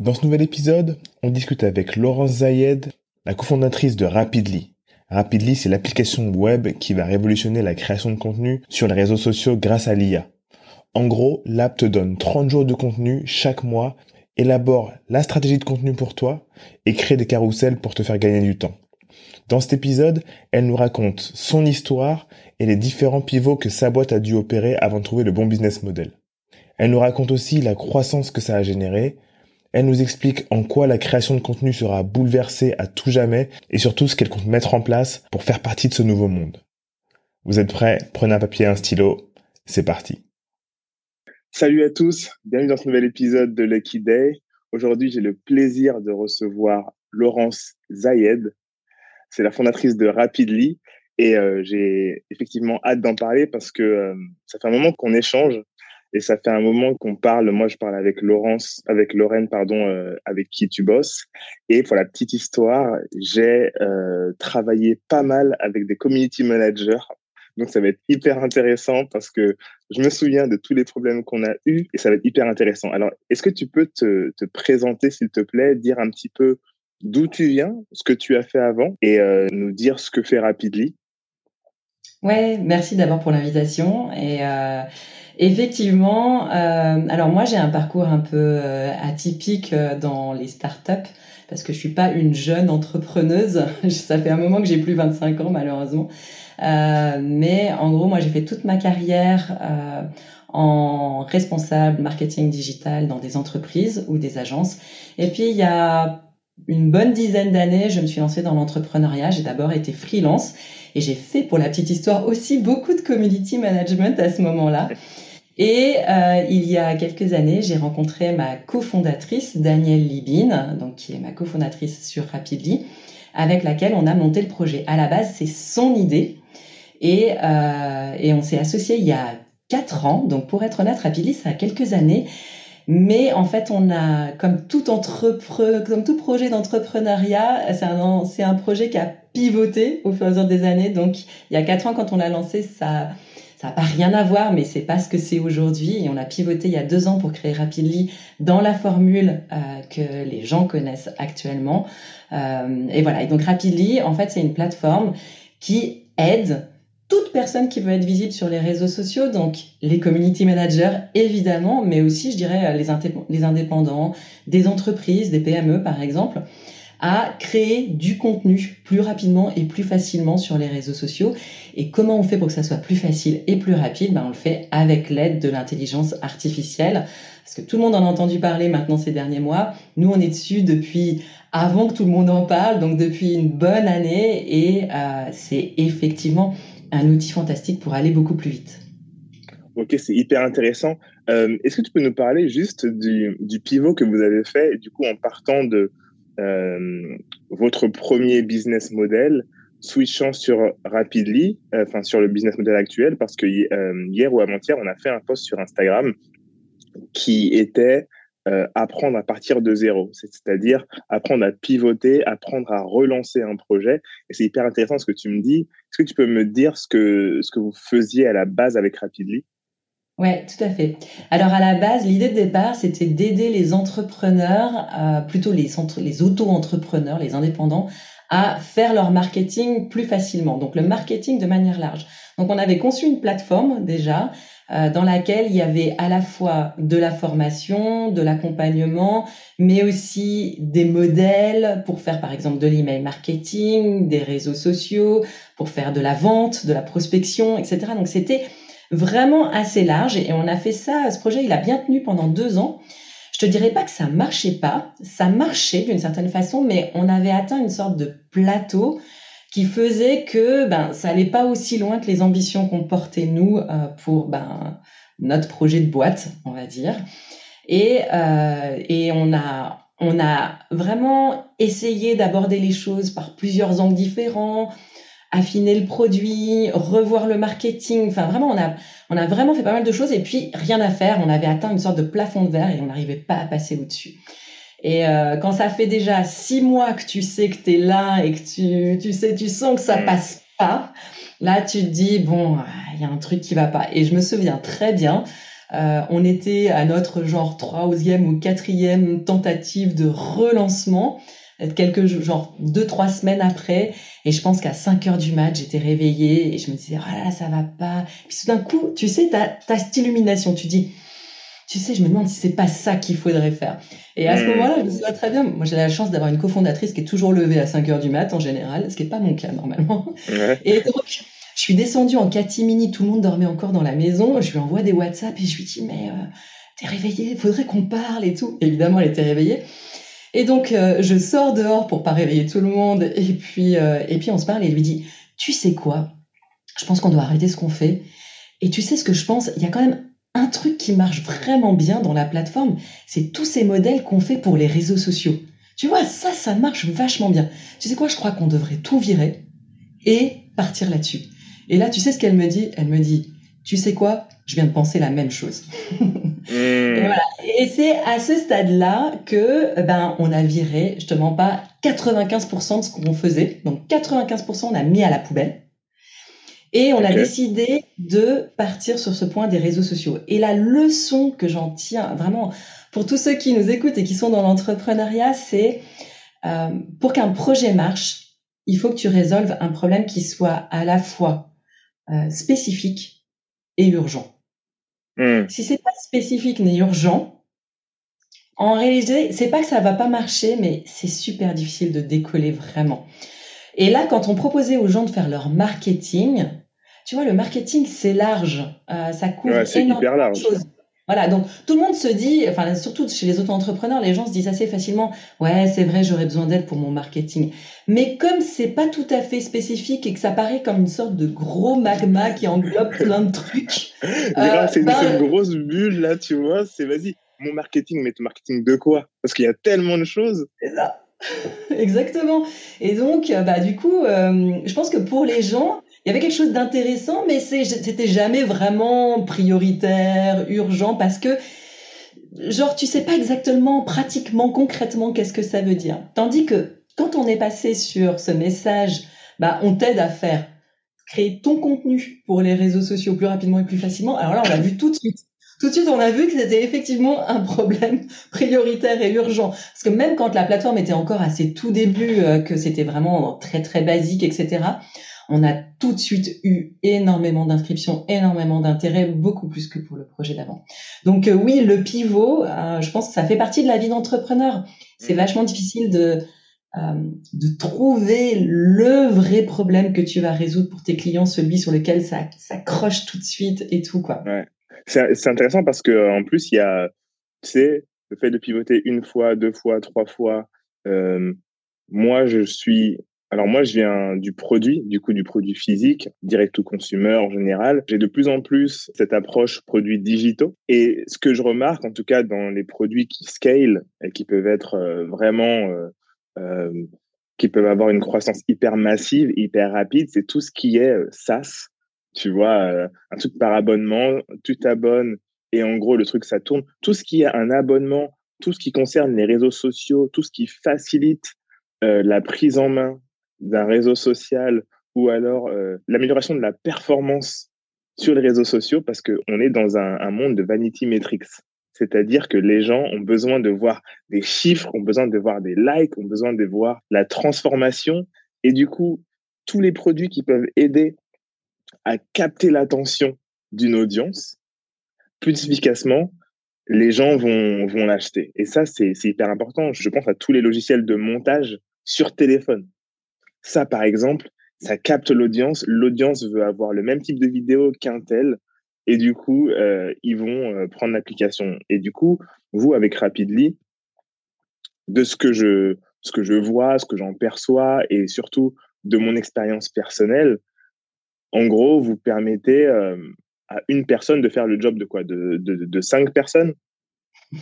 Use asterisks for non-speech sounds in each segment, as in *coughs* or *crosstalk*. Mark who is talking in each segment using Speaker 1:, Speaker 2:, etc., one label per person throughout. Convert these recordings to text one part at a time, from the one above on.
Speaker 1: Dans ce nouvel épisode, on discute avec Laurence Zayed, la cofondatrice de Rapidly. Rapidly, c'est l'application web qui va révolutionner la création de contenu sur les réseaux sociaux grâce à l'IA. En gros, l'app te donne 30 jours de contenu chaque mois, élabore la stratégie de contenu pour toi et crée des carousels pour te faire gagner du temps. Dans cet épisode, elle nous raconte son histoire et les différents pivots que sa boîte a dû opérer avant de trouver le bon business model. Elle nous raconte aussi la croissance que ça a généré, elle nous explique en quoi la création de contenu sera bouleversée à tout jamais et surtout ce qu'elle compte mettre en place pour faire partie de ce nouveau monde. Vous êtes prêts? Prenez un papier et un stylo. C'est parti. Salut à tous, bienvenue dans ce nouvel épisode de Lucky Day. Aujourd'hui, j'ai le plaisir de recevoir Laurence Zayed. C'est la fondatrice de Rapidly et euh, j'ai effectivement hâte d'en parler parce que euh, ça fait un moment qu'on échange et ça fait un moment qu'on parle. Moi, je parle avec Laurence, avec Lorraine, pardon, euh, avec qui tu bosses. Et pour la petite histoire, j'ai euh, travaillé pas mal avec des community managers. Donc, ça va être hyper intéressant parce que je me souviens de tous les problèmes qu'on a eus et ça va être hyper intéressant. Alors, est-ce que tu peux te, te présenter, s'il te plaît, dire un petit peu d'où tu viens, ce que tu as fait avant et euh, nous dire ce que fait Rapidly
Speaker 2: Ouais, merci d'abord pour l'invitation et euh, Effectivement. Euh, alors moi, j'ai un parcours un peu euh, atypique euh, dans les startups parce que je suis pas une jeune entrepreneuse. *laughs* Ça fait un moment que j'ai plus 25 ans malheureusement. Euh, mais en gros, moi, j'ai fait toute ma carrière en responsable marketing digital dans des entreprises ou des agences. Et puis, il y a une bonne dizaine d'années, je me suis lancée dans l'entrepreneuriat. J'ai d'abord été freelance et j'ai fait, pour la petite histoire, aussi beaucoup de community management à ce moment-là. Et euh, il y a quelques années, j'ai rencontré ma cofondatrice, Danielle Libin, donc qui est ma cofondatrice sur Rapidly, avec laquelle on a monté le projet. À la base, c'est son idée. Et, euh, et on s'est associé il y a quatre ans. Donc pour être honnête, Rapidly, ça a quelques années. Mais en fait, on a, comme tout, projet d'entrepreneuriat, c'est un, c'est un projet qui a pivoté au fur et à mesure des années. Donc, il y a quatre ans, quand on l'a lancé, ça, ça n'a pas rien à voir, mais c'est pas ce que c'est aujourd'hui. Et on a pivoté il y a deux ans pour créer Rapidly dans la formule euh, que les gens connaissent actuellement. Euh, et voilà. Et donc Rapidly, en fait, c'est une plateforme qui aide toute personne qui veut être visible sur les réseaux sociaux, donc les community managers évidemment, mais aussi je dirais les, indépendants, des entreprises, des PME par exemple, à créer du contenu plus rapidement et plus facilement sur les réseaux sociaux. Et comment on fait pour que ça soit plus facile et plus rapide? Ben, On le fait avec l'aide de l'intelligence artificielle. Parce que tout le monde en a entendu parler maintenant ces derniers mois. Nous, on est dessus depuis avant que tout le monde en parle, donc depuis une bonne année. Et euh, c'est effectivement un outil fantastique pour aller beaucoup plus vite.
Speaker 1: Ok, c'est hyper intéressant. Euh, Est-ce que tu peux nous parler juste du, pivot que vous avez fait, du coup, en partant de euh, votre premier business model, switchant sur Rapidly, euh, enfin sur le business model actuel, parce que hier ou avant-hier, on a fait un post sur Instagram qui était euh, apprendre à partir de zéro, c'est-à-dire apprendre à pivoter, apprendre à relancer un projet. Et c'est hyper intéressant ce que tu me dis. Est-ce que tu peux me dire ce que, ce que vous faisiez à la base avec Rapidly?
Speaker 2: Ouais, tout à fait. Alors à la base, l'idée de départ, c'était d'aider les entrepreneurs, euh, plutôt les, les auto-entrepreneurs, les indépendants, à faire leur marketing plus facilement. Donc le marketing de manière large. Donc on avait conçu une plateforme déjà dans laquelle il y avait à la fois de la formation, de l'accompagnement, mais aussi des modèles pour faire par exemple de l'email marketing, des réseaux sociaux, pour faire de la vente, de la prospection, etc. Donc c'était vraiment assez large et on a fait ça. Ce projet, il a bien tenu pendant deux ans. Je te dirais pas que ça marchait pas, ça marchait d'une certaine façon, mais on avait atteint une sorte de plateau qui faisait que ben ça allait pas aussi loin que les ambitions qu'on portait nous euh, pour ben notre projet de boîte, on va dire. Et euh, et on a on a vraiment essayé d'aborder les choses par plusieurs angles différents, affiner le produit, revoir le marketing. Enfin, vraiment, on a, on a vraiment fait pas mal de choses et puis rien à faire. On avait atteint une sorte de plafond de verre et on n'arrivait pas à passer au-dessus. Et euh, quand ça fait déjà six mois que tu sais que tu es là et que tu, tu sais, tu sens que ça mm. passe pas, là tu te dis bon, il y a un truc qui va pas. Et je me souviens très bien, euh, on était à notre genre troisième ou quatrième tentative de relancement, quelques genre deux trois semaines après, et je pense qu'à 5 heures du mat, j'étais réveillée et je me disais oh là ça va pas. Puis tout d'un coup, tu sais, t'as as cette illumination, tu dis tu sais, je me demande si c'est pas ça qu'il faudrait faire. Et à ce hmm. moment-là, je me dis, très bien, moi j'ai la chance d'avoir une cofondatrice qui est toujours levée à 5 heures du mat en général, ce qui n'est pas mon cas normalement. Et donc, je suis descendue en catimini, tout le monde dormait encore dans la maison, je lui envoie des WhatsApp et je lui dis, mais euh, t'es réveillée, il faudrait qu'on parle et tout. Évidemment, elle était réveillée. Et donc, euh, je sors dehors pour pas réveiller tout le monde, et puis, euh, et puis on se parle et lui dit, tu sais quoi? Je pense qu'on doit arrêter ce qu'on fait. Et tu sais ce que je pense? Il y a quand même un truc qui marche vraiment bien dans la plateforme, c'est tous ces modèles qu'on fait pour les réseaux sociaux. Tu vois, ça, ça marche vachement bien. Tu sais quoi, je crois qu'on devrait tout virer et partir là-dessus. Et là, tu sais ce qu'elle me dit? Elle me dit, tu sais quoi, je viens de penser la même chose. *laughs* et, hmm. voilà. et c'est à ce stade-là que ben on a viré, je te mens pas, 95% de ce qu'on faisait. Donc 95% on a mis à la poubelle. Et on a décidé de partir sur ce point des réseaux sociaux. Et la leçon que j'en tiens vraiment pour tous ceux qui nous écoutent et qui sont dans l'entrepreneuriat, c'est euh, pour qu'un projet marche, il faut que tu résolves un problème qui soit à la fois euh, spécifique et urgent. Hmm. Si c'est pas spécifique ni urgent, en réalité, c'est pas que ça va pas marcher, mais c'est super difficile de décoller vraiment. Et là, quand on proposait aux gens de faire leur marketing, tu vois, le marketing, c'est large. Euh, ça couvre énormément de choses. Voilà, donc tout le monde se dit, enfin surtout chez les auto-entrepreneurs, les gens se disent assez facilement, ouais, c'est vrai, j'aurais besoin d'aide pour mon marketing. Mais comme c'est pas tout à fait spécifique et que ça paraît comme une sorte de gros magma qui englobe plein de trucs. *laughs*
Speaker 1: euh, c'est ben une grosse bulle là, tu vois. C'est vas-y, mon marketing, mais ton marketing de quoi? Parce qu'il y a tellement de choses.
Speaker 2: C'est ça. *laughs* Exactement. Et donc, bah du coup, euh, je pense que pour les gens, il y avait quelque chose d'intéressant, mais c'était jamais vraiment prioritaire, urgent, parce que, genre, tu sais pas exactement, pratiquement, concrètement, qu'est-ce que ça veut dire. Tandis que quand on est passé sur ce message, bah, on t'aide à faire créer ton contenu pour les réseaux sociaux plus rapidement et plus facilement. Alors là, on l'a vu tout de suite. Tout de suite, on a vu que c'était effectivement un problème *laughs* prioritaire et urgent. Parce que même quand la plateforme était encore à ses tout débuts, euh, que c'était vraiment très très basique, etc., on a tout de suite eu énormément d'inscriptions, énormément d'intérêt, beaucoup plus que pour le projet d'avant. Donc euh, oui, le pivot, euh, je pense que ça fait partie de la vie d'entrepreneur. C'est mmh. vachement difficile de euh, de trouver le vrai problème que tu vas résoudre pour tes clients, celui sur lequel ça, ça croche tout de suite et tout quoi.
Speaker 1: Ouais. C'est intéressant parce que en plus il y a, le fait de pivoter une fois, deux fois, trois fois. moi, je suis alors moi, je viens du produit, du coup du produit physique, direct to consumer en général. J'ai de plus en plus cette approche produits digitaux. Et ce que je remarque, en tout cas dans les produits qui scale et qui peuvent être euh, vraiment, euh, euh, qui peuvent avoir une croissance hyper massive, hyper rapide, c'est tout ce qui est SaaS. Tu vois, un truc par abonnement, tu t'abonnes et en gros le truc ça tourne. Tout ce qui est un abonnement, tout ce qui concerne les réseaux sociaux, tout ce qui facilite la prise en main d'un réseau social ou alors euh, l'amélioration de la performance sur les réseaux sociaux parce qu'on est dans un, monde de vanity metrics. C'est-à-dire que les gens ont besoin de voir des chiffres, ont besoin de voir des likes, ont besoin de voir la transformation. Et du coup, tous les produits qui peuvent aider à capter l'attention d'une audience, plus efficacement, les gens vont, vont l'acheter. Et ça, c'est hyper important. Je pense à tous les logiciels de montage sur téléphone. Ça, par exemple, ça capte l'audience. L'audience veut avoir le même type de vidéo qu'un tel. Et du coup, euh, ils vont euh, prendre l'application. Et du coup, vous, avec Rapidly, de ce que je, ce que je vois, ce que j'en perçois, et surtout de mon expérience personnelle, en gros, vous permettez euh, à une personne de faire le job de quoi? De, de, de cinq personnes? *laughs*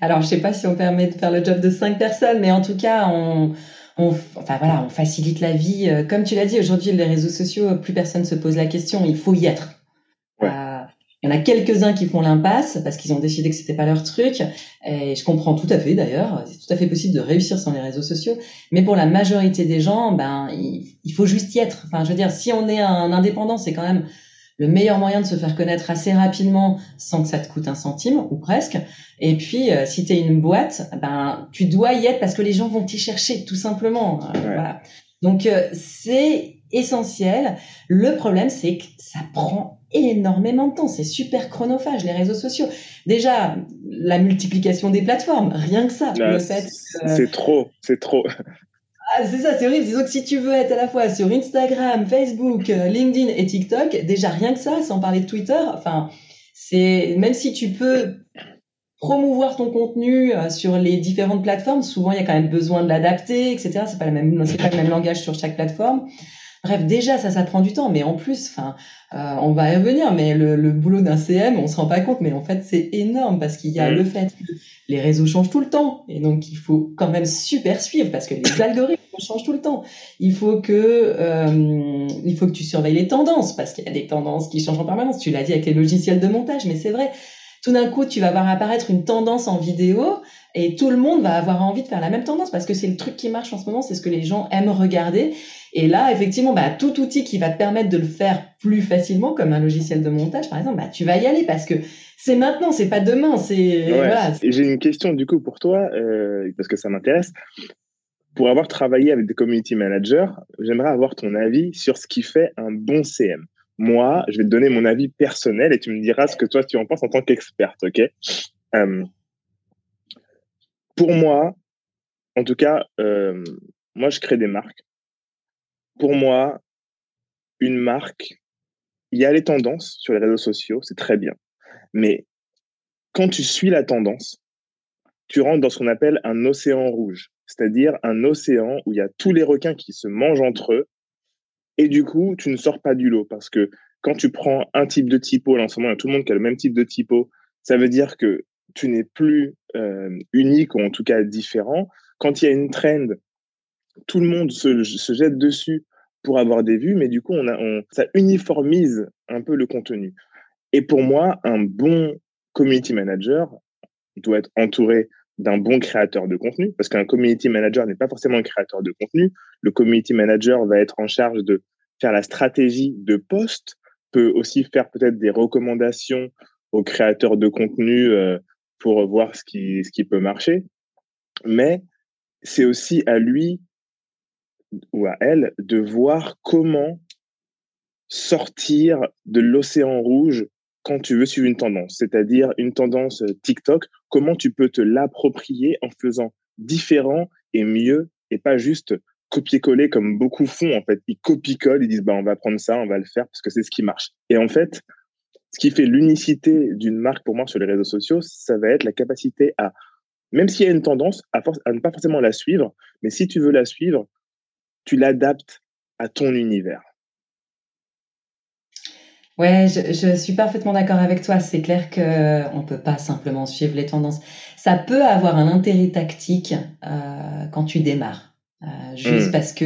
Speaker 2: Alors, je ne sais pas si on permet de faire le job de cinq personnes, mais en tout cas, on, on, enfin voilà, on facilite la vie. Euh, comme tu l'as dit, aujourd'hui, les réseaux sociaux, plus personne se pose la question. Il faut y être. Euh, il y Il en a quelques-uns qui font l'impasse parce qu'ils ont décidé que c'était pas leur truc. Et je comprends tout à fait d'ailleurs. C'est tout à fait possible de réussir sans les réseaux sociaux. Mais pour la majorité des gens, ben, il, faut juste y être. Enfin, je veux dire, si on est un indépendant, c'est quand même le meilleur moyen de se faire connaître assez rapidement sans que ça te coûte un centime ou presque. Et puis, euh, si tu es une boîte, ben, tu dois y être parce que les gens vont t'y chercher, tout simplement. Euh, voilà. Donc, euh, c'est essentiel. Le problème, c'est que ça prend énormément de temps. C'est super chronophage, les réseaux sociaux. Déjà, la multiplication des plateformes, rien que ça.
Speaker 1: le fait C'est trop, c'est trop.
Speaker 2: Ah, c'est ça, c'est horrible. Disons que si tu veux être à la fois sur Instagram, Facebook, euh, LinkedIn et TikTok, déjà rien que ça, sans parler de Twitter, enfin, c'est même si tu peux promouvoir ton contenu euh, sur les différentes plateformes, souvent il y a quand même besoin de l'adapter, etc. C'est pas la même, c'est pas le même langage sur chaque plateforme. Bref, déjà ça, ça prend du temps, mais en plus, enfin, euh, on va y revenir, mais le, le boulot d'un CM, on se rend pas compte, mais en fait c'est énorme parce qu'il y a le fait que les réseaux changent tout le temps, et donc il faut quand même super suivre parce que les *laughs* algorithmes changent tout le temps. Il faut que, euh, il faut que tu surveilles les tendances parce qu'il y a des tendances qui changent en permanence. Tu l'as dit avec les logiciels de montage, mais c'est vrai. Tout d'un coup, tu vas voir apparaître une tendance en vidéo et tout le monde va avoir envie de faire la même tendance parce que c'est le truc qui marche en ce moment, c'est ce que les gens aiment regarder. Et là, effectivement, bah, tout outil qui va te permettre de le faire plus facilement, comme un logiciel de montage, par exemple, bah, tu vas y aller parce que c'est maintenant, c'est pas demain. C'est voilà.
Speaker 1: J'ai une question du coup pour toi euh, parce que ça m'intéresse. Pour avoir travaillé avec des community managers, j'aimerais avoir ton avis sur ce qui fait un bon CM. Moi, je vais te donner mon avis personnel et tu me diras ce que toi tu en penses en tant qu'experte, ok? Euh, Pour moi, en tout cas, euh, moi je crée des marques pour moi, une marque, il y a les tendances sur les réseaux sociaux, c'est très bien. Mais quand tu suis la tendance, tu rentres dans ce qu'on appelle un océan rouge, c'est-à-dire un océan où il y a tous les requins qui se mangent entre eux. Et du coup, tu ne sors pas du lot parce que quand tu prends un type de typo, là en ce moment, il y a tout le monde qui a le même type de typo, ça veut dire que tu n'es plus euh, unique ou en tout cas différent. Quand il y a une trend, tout le monde se, jette dessus pour avoir des vues, mais du coup, on a, ça uniformise un peu le contenu. Et pour moi, un bon community manager doit être entouré d'un bon créateur de contenu, parce qu'un community manager n'est pas forcément un créateur de contenu. Le community manager va être en charge de faire la stratégie de poste, peut aussi faire peut-être des recommandations aux créateurs de contenu euh, pour voir ce qui, ce qui peut marcher. Mais c'est aussi à lui ou à elle de voir comment sortir de l'océan rouge quand tu veux suivre une tendance, c'est-à-dire une tendance TikTok, comment tu peux te l'approprier en faisant différent et mieux et pas juste copier-coller comme beaucoup font en fait. Ils copient-collent, ils disent bah on va prendre ça, on va le faire parce que c'est ce qui marche. Et en fait, ce qui fait l'unicité d'une marque pour moi sur les réseaux sociaux, ça va être la capacité à, même s'il y a une tendance, à, à ne pas forcément la suivre, mais si tu veux la suivre, tu l'adaptes à ton univers.
Speaker 2: Ouais, je, suis parfaitement d'accord avec toi. C'est clair qu'on ne peut pas simplement suivre les tendances. Ça peut avoir un intérêt tactique euh, quand tu démarres. Euh, juste hmm. parce que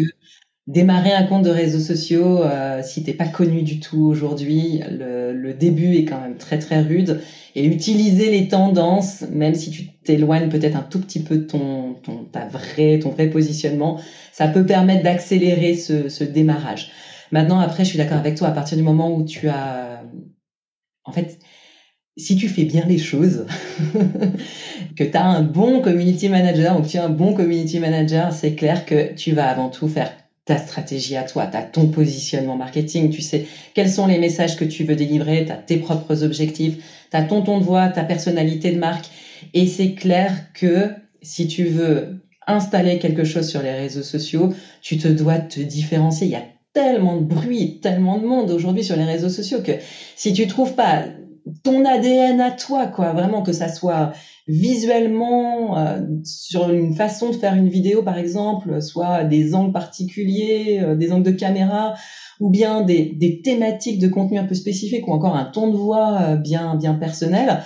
Speaker 2: démarrer un compte de réseaux sociaux, euh, si t'es pas connu du tout aujourd'hui, le, le, début est quand même très très rude. Et utiliser les tendances, même si tu t'éloignes peut-être un tout petit peu de ton, ton, ta vraie, ton vrai positionnement, ça peut permettre d'accélérer ce, ce démarrage. Maintenant, après, je suis d'accord avec toi. À partir du moment où tu as, en fait, si tu fais bien les choses, *laughs* que tu as un bon community manager ou que tu es un bon community manager, c'est clair que tu vas avant tout faire ta stratégie à toi, tu as ton positionnement marketing, tu sais quels sont les messages que tu veux délivrer, tu as tes propres objectifs, tu as ton ton de voix, ta personnalité de marque. Et c'est clair que si tu veux installer quelque chose sur les réseaux sociaux, tu te dois te différencier. Il y a tellement de bruit, tellement de monde aujourd'hui sur les réseaux sociaux que si tu trouves pas ton ADN à toi, quoi, vraiment que ça soit visuellement euh, sur une façon de faire une vidéo, par exemple, soit des angles particuliers, euh, des angles de caméra, ou bien des, des, thématiques de contenu un peu spécifiques, ou encore un ton de voix euh, bien bien personnel.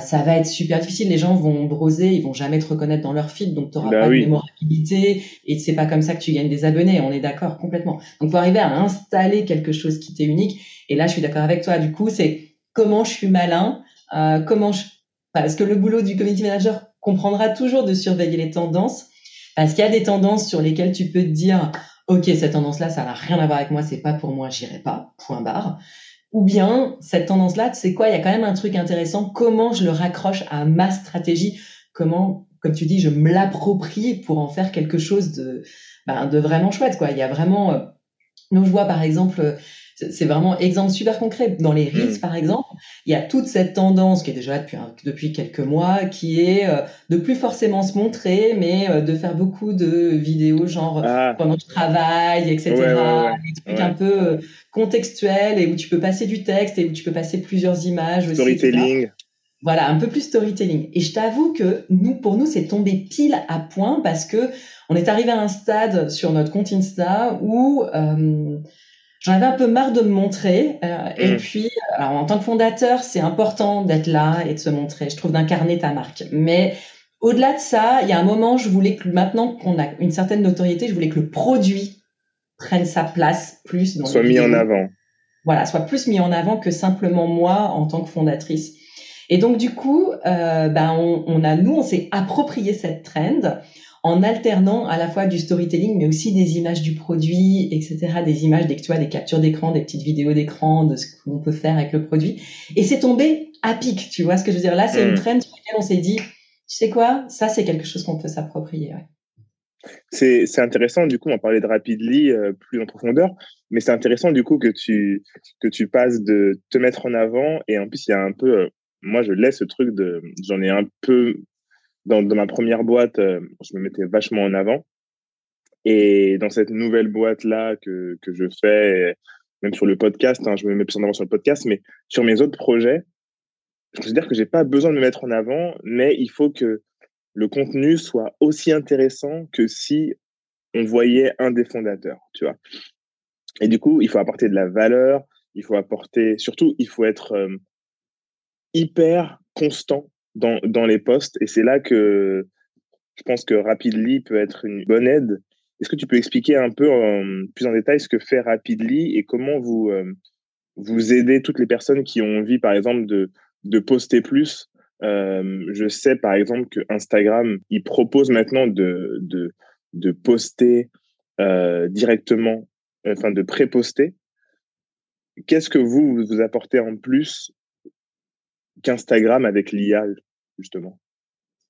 Speaker 2: ça va être super difficile. Les gens vont broser, ils vont jamais te reconnaître dans leur feed, donc tu n'auras bah pas de mémorabilité et c'est pas comme ça que tu gagnes des abonnés. On est d'accord complètement. Donc, faut arriver à installer quelque chose qui t'est unique. Et là, je suis d'accord avec toi. Du coup, c'est comment je suis malin, euh, comment je... Parce que le boulot du community manager comprendra toujours de surveiller les tendances, parce qu'il y a des tendances sur lesquelles tu peux te dire, OK, cette tendance-là, ça n'a rien à voir avec moi, c'est pas pour moi, j'irai pas, point barre. Ou bien, cette tendance-là, tu sais quoi, il y a quand même un truc intéressant, comment je le raccroche à ma stratégie, comment, comme tu dis, je me l'approprie pour en faire quelque chose de, ben, de vraiment chouette, quoi. Il y a vraiment, euh, nous, je vois par exemple, c'est vraiment exemple super concret. Dans les Reels, mm. par exemple, il y a toute cette tendance qui est déjà depuis, depuis quelques mois, qui est euh, de plus forcément se montrer, mais euh, de faire beaucoup de vidéos genre ah. pendant que je travaille, etc. des trucs un peu euh, contextuels et où tu peux passer du texte et où tu peux passer plusieurs images
Speaker 1: Storytelling.
Speaker 2: Voilà, un peu plus storytelling. Et je t'avoue que nous, pour nous, c'est tombé pile à point parce que on est arrivé à un stade sur notre compte Insta où euh, j'en avais un peu marre de me montrer. Euh, et mm. puis, alors, en tant que fondateur, c'est important d'être là et de se montrer. Je trouve d'incarner ta marque. Mais au-delà de ça, il y a un moment, je voulais que maintenant qu'on a une certaine notoriété, je voulais que le produit prenne sa place plus
Speaker 1: dans soit mis en avant.
Speaker 2: Voilà, soit plus mis en avant que simplement moi en tant que fondatrice. Et donc du coup, euh, ben on, on, a nous, on s'est approprié cette trend en alternant à la fois du storytelling, mais aussi des images du produit, etc., des images, des, tu vois, des captures d'écran, des petites vidéos d'écran, de ce qu'on peut faire avec le produit. Et c'est tombé à pic, tu vois ce que je veux dire. Là, c'est une hmm. trend sur laquelle on s'est dit, tu sais quoi, ça, c'est quelque chose qu'on peut s'approprier. Ouais.
Speaker 1: C'est intéressant, du coup, on parlait de Rapidly euh, plus en profondeur, mais c'est intéressant, du coup, que tu, que tu passes de te mettre en avant, et en plus, il y a un peu, euh, moi, je laisse ce truc de, j'en ai un peu dans, ma première boîte, euh, je me mettais vachement en avant. Et dans cette nouvelle boîte-là que, que je fais, même sur le podcast, hein, je me mets plus en avant sur le podcast, mais sur mes autres projets, je considère que j'ai pas besoin de me mettre en avant, mais il faut que le contenu soit aussi intéressant que si on voyait un des fondateurs, tu vois. Et du coup, il faut apporter de la valeur, il faut apporter, surtout, il faut être euh, hyper constant dans, dans les postes. Et c'est là que je pense que Rapidly peut être une bonne aide. Est-ce que tu peux expliquer un peu plus en détail ce que fait Rapidly et comment vous, euh, vous aidez toutes les personnes qui ont envie, par exemple, de, de poster plus? Euh, Je sais, par exemple, que Instagram, il propose maintenant de, de, de poster euh, directement, enfin de pré-poster. Qu'est-ce que vous, vous apportez en plus qu'Instagram avec l'IA, justement.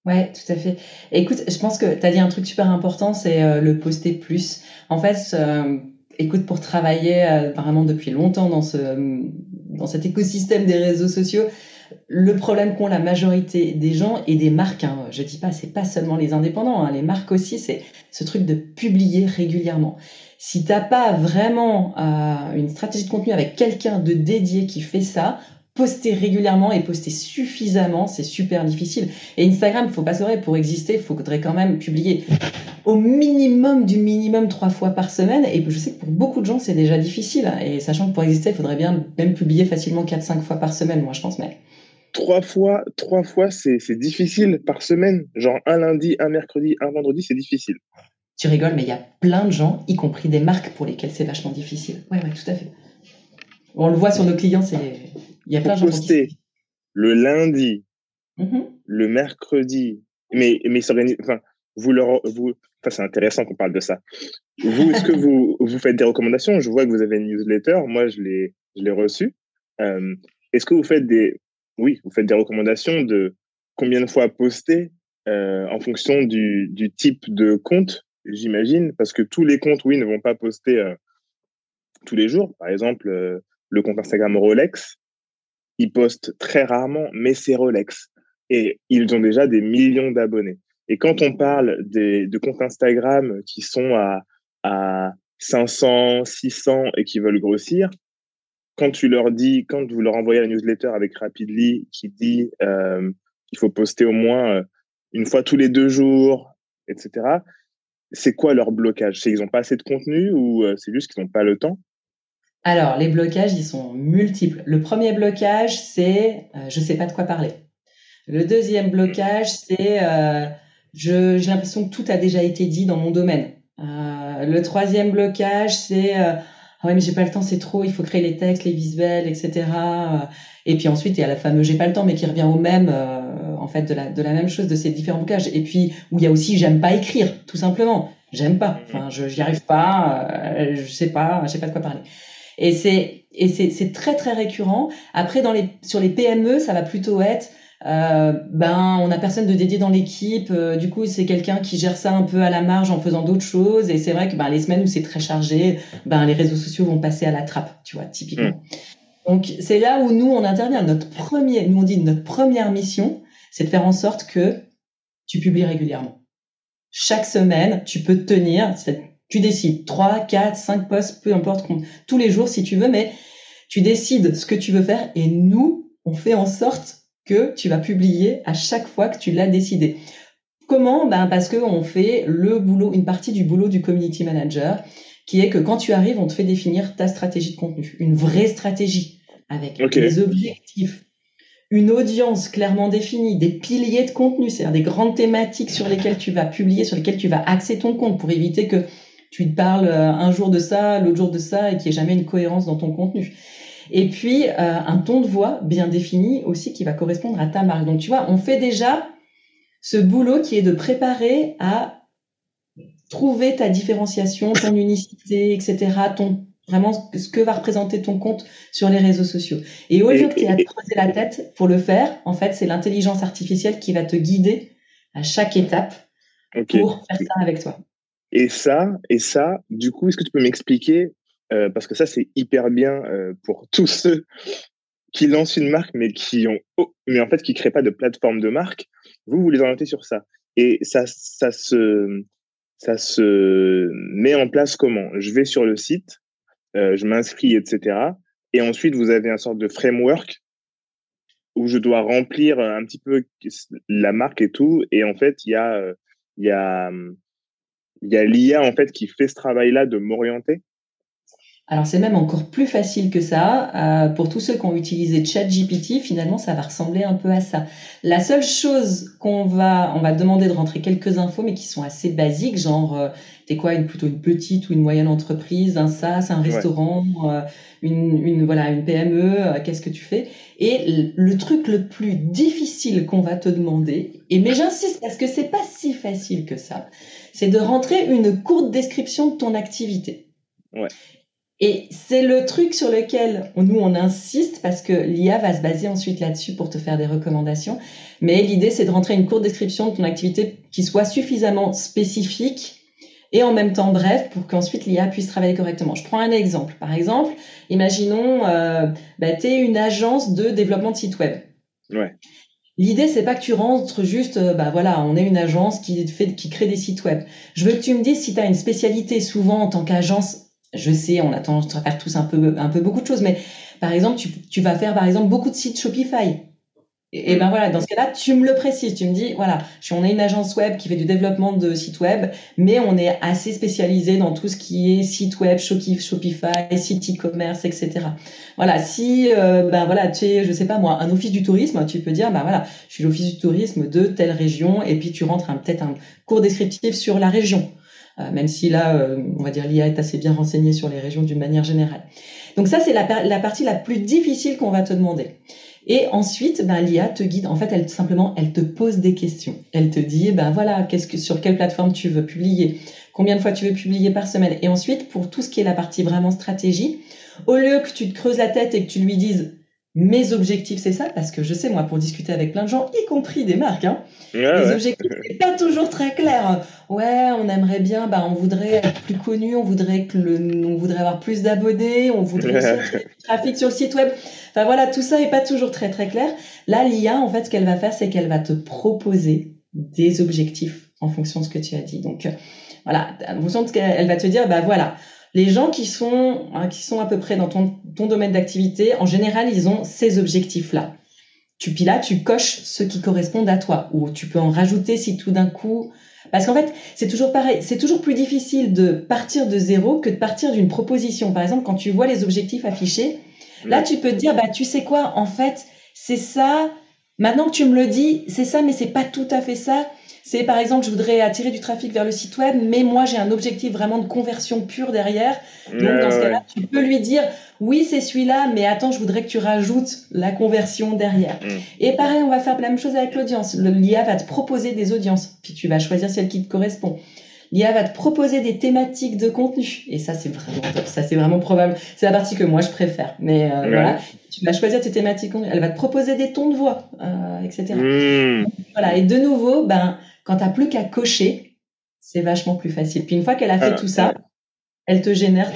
Speaker 2: Ouais, tout à fait. Écoute, je pense que tu as dit un truc super important, c'est euh, le poster plus. En fait, euh, écoute, pour travailler euh, vraiment depuis longtemps dans ce dans cet écosystème des réseaux sociaux, le problème qu'ont la majorité des gens et des marques, hein, je dis pas, c'est pas seulement les indépendants, hein, les marques aussi, c'est ce truc de publier régulièrement. Si t'as pas vraiment une stratégie de contenu avec quelqu'un de dédié qui fait ça, poster régulièrement et poster suffisamment, c'est super difficile. Et Instagram, faut pas se vrai, pour exister, il faudrait quand même publier au minimum du minimum trois fois par semaine. Et je sais que pour beaucoup de gens, c'est déjà difficile. Et sachant que pour exister, il faudrait bien même publier facilement 4-5 fois par semaine, moi, je pense. Mais
Speaker 1: trois fois, trois fois, c'est difficile par semaine. Genre un lundi, un mercredi, un vendredi, c'est difficile.
Speaker 2: Tu rigoles, mais il y a plein de gens, y compris des marques pour lesquelles c'est vachement difficile. Ouais, ouais, tout à fait. On le voit sur nos clients, c'est il y a plein de
Speaker 1: poster le lundi, mm-hmm. le mercredi, mais mais enfin vous leur vous enfin c'est intéressant qu'on parle de ça. Vous est-ce que vous *laughs* vous faites des recommandations? Je vois que vous avez une newsletter, moi je l'ai je l'ai reçue. Euh, est-ce que vous faites des oui vous faites des recommandations de combien de fois poster euh, en fonction du, du type de compte j'imagine? Parce que tous les comptes oui ne vont pas poster euh, tous les jours. Par exemple le compte Instagram Rolex ils postent très rarement, mais c'est Rolex. Et ils ont déjà des millions d'abonnés. Et quand on parle de comptes Instagram qui sont à, à 500, 600 et qui veulent grossir, quand tu leur dis, quand vous leur envoyez la newsletter avec Rapidly qui dit euh, qu'il faut poster au moins euh, une fois tous les deux jours, etc., c'est quoi leur blocage? C'est qu'ils n'ont pas assez de contenu ou euh, c'est juste qu'ils n'ont pas le temps?
Speaker 2: Alors, les blocages, ils sont multiples. Le premier blocage, c'est euh, je sais pas de quoi parler. Le deuxième blocage, c'est euh, j'ai l'impression que tout a déjà été dit dans mon domaine. Euh, le troisième blocage, c'est euh, ah ouais mais j'ai pas le temps, c'est trop, il faut créer les textes, les visuels, etc. Et puis ensuite il y a la fameuse j'ai pas le temps, mais qui revient au même, euh, en fait de la de la même chose de ces différents boucages. Et puis où il y a aussi j'aime pas écrire, tout simplement, j'aime pas, enfin je j'y arrive pas, euh, je sais pas, je sais pas de quoi parler. Et c'est et c'est c'est très très récurrent. Après dans les sur les PME ça va plutôt être euh, ben on n'a personne de dédié dans l'équipe. Euh, du coup, c'est quelqu'un qui gère ça un peu à la marge en faisant d'autres choses. Et c'est vrai que ben, les semaines où c'est très chargé, ben les réseaux sociaux vont passer à la trappe, tu vois, typiquement. Mm. Donc c'est là où nous on intervient. Notre premier, nous on dit notre première mission, c'est de faire en sorte que tu publies régulièrement. Chaque semaine, tu peux te tenir. Tu décides. 3, 4, 5 posts, peu importe, tous les jours si tu veux, mais tu décides ce que tu veux faire et nous, on fait en sorte que tu vas publier à chaque fois que tu l'as décidé. Comment? Ben parce que on fait le boulot, une partie du boulot du community manager, qui est que quand tu arrives, on te fait définir ta stratégie de contenu, une vraie stratégie avec des objectifs, une audience clairement définie, des piliers de contenu, c'est-à-dire des grandes thématiques sur lesquelles tu vas publier, sur lesquelles tu vas axer ton compte pour éviter que tu te parles euh, un jour de ça, l'autre jour de ça et qu'il n'y ait jamais une cohérence dans ton contenu. Et puis, euh, un ton de voix bien défini aussi qui va correspondre à ta marque. Donc, tu vois, on fait déjà ce boulot qui est de préparer à trouver ta différenciation, ton *coughs* unicité, etc., ton vraiment ce que va représenter ton compte sur les réseaux sociaux. Et au lieu que tu aies à te creuser la tête pour le faire, en fait, c'est l'intelligence artificielle qui va te guider à chaque étape pour faire ça avec toi.
Speaker 1: Et ça, et ça, du coup, est-ce que tu peux m'expliquer euh, parce que ça, c'est hyper bien euh, pour *laughs* tous ceux qui lancent une marque, mais qui ont, mais en fait, qui créent pas de plateforme de marque. Vous, vous les orientez sur ça. Et ça, ça se, ça se met en place comment? Je vais sur le site, euh, je m'inscris, etc. Et ensuite, vous avez un sorte de framework où je dois remplir un petit peu la marque et tout. Et en fait, il y a, il y a, il y a l'IA en fait qui fait ce travail-là de m'orienter.
Speaker 2: Alors c'est même encore plus facile que ça. Euh, pour tous ceux qui ont utilisé ChatGPT, finalement, ça va ressembler un peu à ça. La seule chose qu'on va, on va demander de rentrer quelques infos, mais qui sont assez basiques, genre euh, t'es quoi, une plutôt une petite ou une moyenne entreprise, un SaaS, un restaurant, euh, une, une, voilà une PME, euh, qu'est-ce que tu fais? Et le truc le plus difficile qu'on va te demander, et mais j'insiste parce que c'est pas si facile que ça, c'est de rentrer une courte description de ton activité.
Speaker 1: Ouais.
Speaker 2: Et c'est le truc sur lequel nous on insiste parce que l'IA va se baser ensuite là-dessus pour te faire des recommandations. Mais l'idée c'est de rentrer une courte description de ton activité qui soit suffisamment spécifique et en même temps bref pour qu'ensuite l'IA puisse travailler correctement. Je prends un exemple. Par exemple, imaginons euh, bah, tu es une agence de développement de site web.
Speaker 1: Ouais.
Speaker 2: L'idée, c'est pas que tu rentres juste, euh, bah voilà, on est une agence qui fait, qui crée des sites web. Je veux que tu me dises si tu as une spécialité souvent en tant qu'agence je sais, on a tendance à faire tous un peu, un peu beaucoup de choses, mais par exemple, tu, tu vas faire par exemple beaucoup de sites Shopify. Et, ben voilà, dans ce cas-là, tu me le précises. Tu me dis, voilà, on est une agence web qui fait du développement de sites web, mais on est assez spécialisé dans tout ce qui est site web, Shopify, site e-commerce, etc. Voilà, si euh, ben voilà, tu es, je sais pas moi, un office du tourisme, tu peux dire, ben voilà, je suis l'office du tourisme de telle région, et puis tu rentres peut-être un cours descriptif sur la région. Euh, même si là, euh, on va dire l'IA est assez bien renseignée sur les régions d'une manière générale. Donc ça, c'est la, partie la plus difficile qu'on va te demander. Et ensuite, ben, l'IA te guide. En fait, elle simplement, elle te pose des questions. Elle te dit, ben voilà, qu'est-ce que sur quelle plateforme tu veux publier, combien de fois tu veux publier par semaine. Et ensuite, pour tout ce qui est la partie vraiment stratégie, au lieu que tu te creuses la tête et que tu lui dises mes objectifs, c'est ça, parce que je sais, moi, pour discuter avec plein de gens, y compris des marques, hein, les objectifs, c'est pas toujours très clair. Ouais, on aimerait bien, bah, on voudrait être plus connu, on voudrait que le, on voudrait avoir plus d'abonnés, on voudrait aussi du trafic sur le site web. Enfin voilà, tout ça est pas toujours très très clair. Là, l'IA, en fait, ce qu'elle va faire, c'est qu'elle va te proposer des objectifs en fonction de ce que tu as dit. Donc, euh, voilà, en fonction de ce qu'elle va te dire, bah voilà, les gens qui sont, hein, qui sont à peu près dans ton, ton domaine d'activité, en général, ils ont ces objectifs-là. Tu, puis là, tu coches ceux qui correspondent à toi, ou tu peux en rajouter si tout d'un coup, parce qu'en fait, c'est toujours pareil, c'est toujours plus difficile de partir de zéro que de partir d'une proposition. Par exemple, quand tu vois les objectifs affichés, là, tu peux te dire, bah, tu sais quoi, en fait, c'est ça Maintenant que tu me le dis, c'est ça, mais c'est pas tout à fait ça. C'est par exemple, je voudrais attirer du trafic vers le site web, mais moi j'ai un objectif vraiment de conversion pure derrière. Donc dans ce cas-là, tu peux lui dire oui, c'est celui-là, mais attends, je voudrais que tu rajoutes la conversion derrière. Mm. Et pareil, on va faire la même chose avec l'audience. L'IA va te proposer des audiences, puis tu vas choisir celle qui te correspond. L'IA va te proposer des thématiques de contenu. Et ça, c'est vraiment Ça, c'est vraiment probable. C'est la partie que moi, je préfère. Mais euh, voilà, tu vas choisir tes thématiques. Elle va te proposer des tons de voix, euh, etc. Mm. Voilà. Et de nouveau, ben, quand tu n'as plus qu'à cocher, c'est vachement plus facile. Puis une fois qu'elle a fait tout ça, elle te génère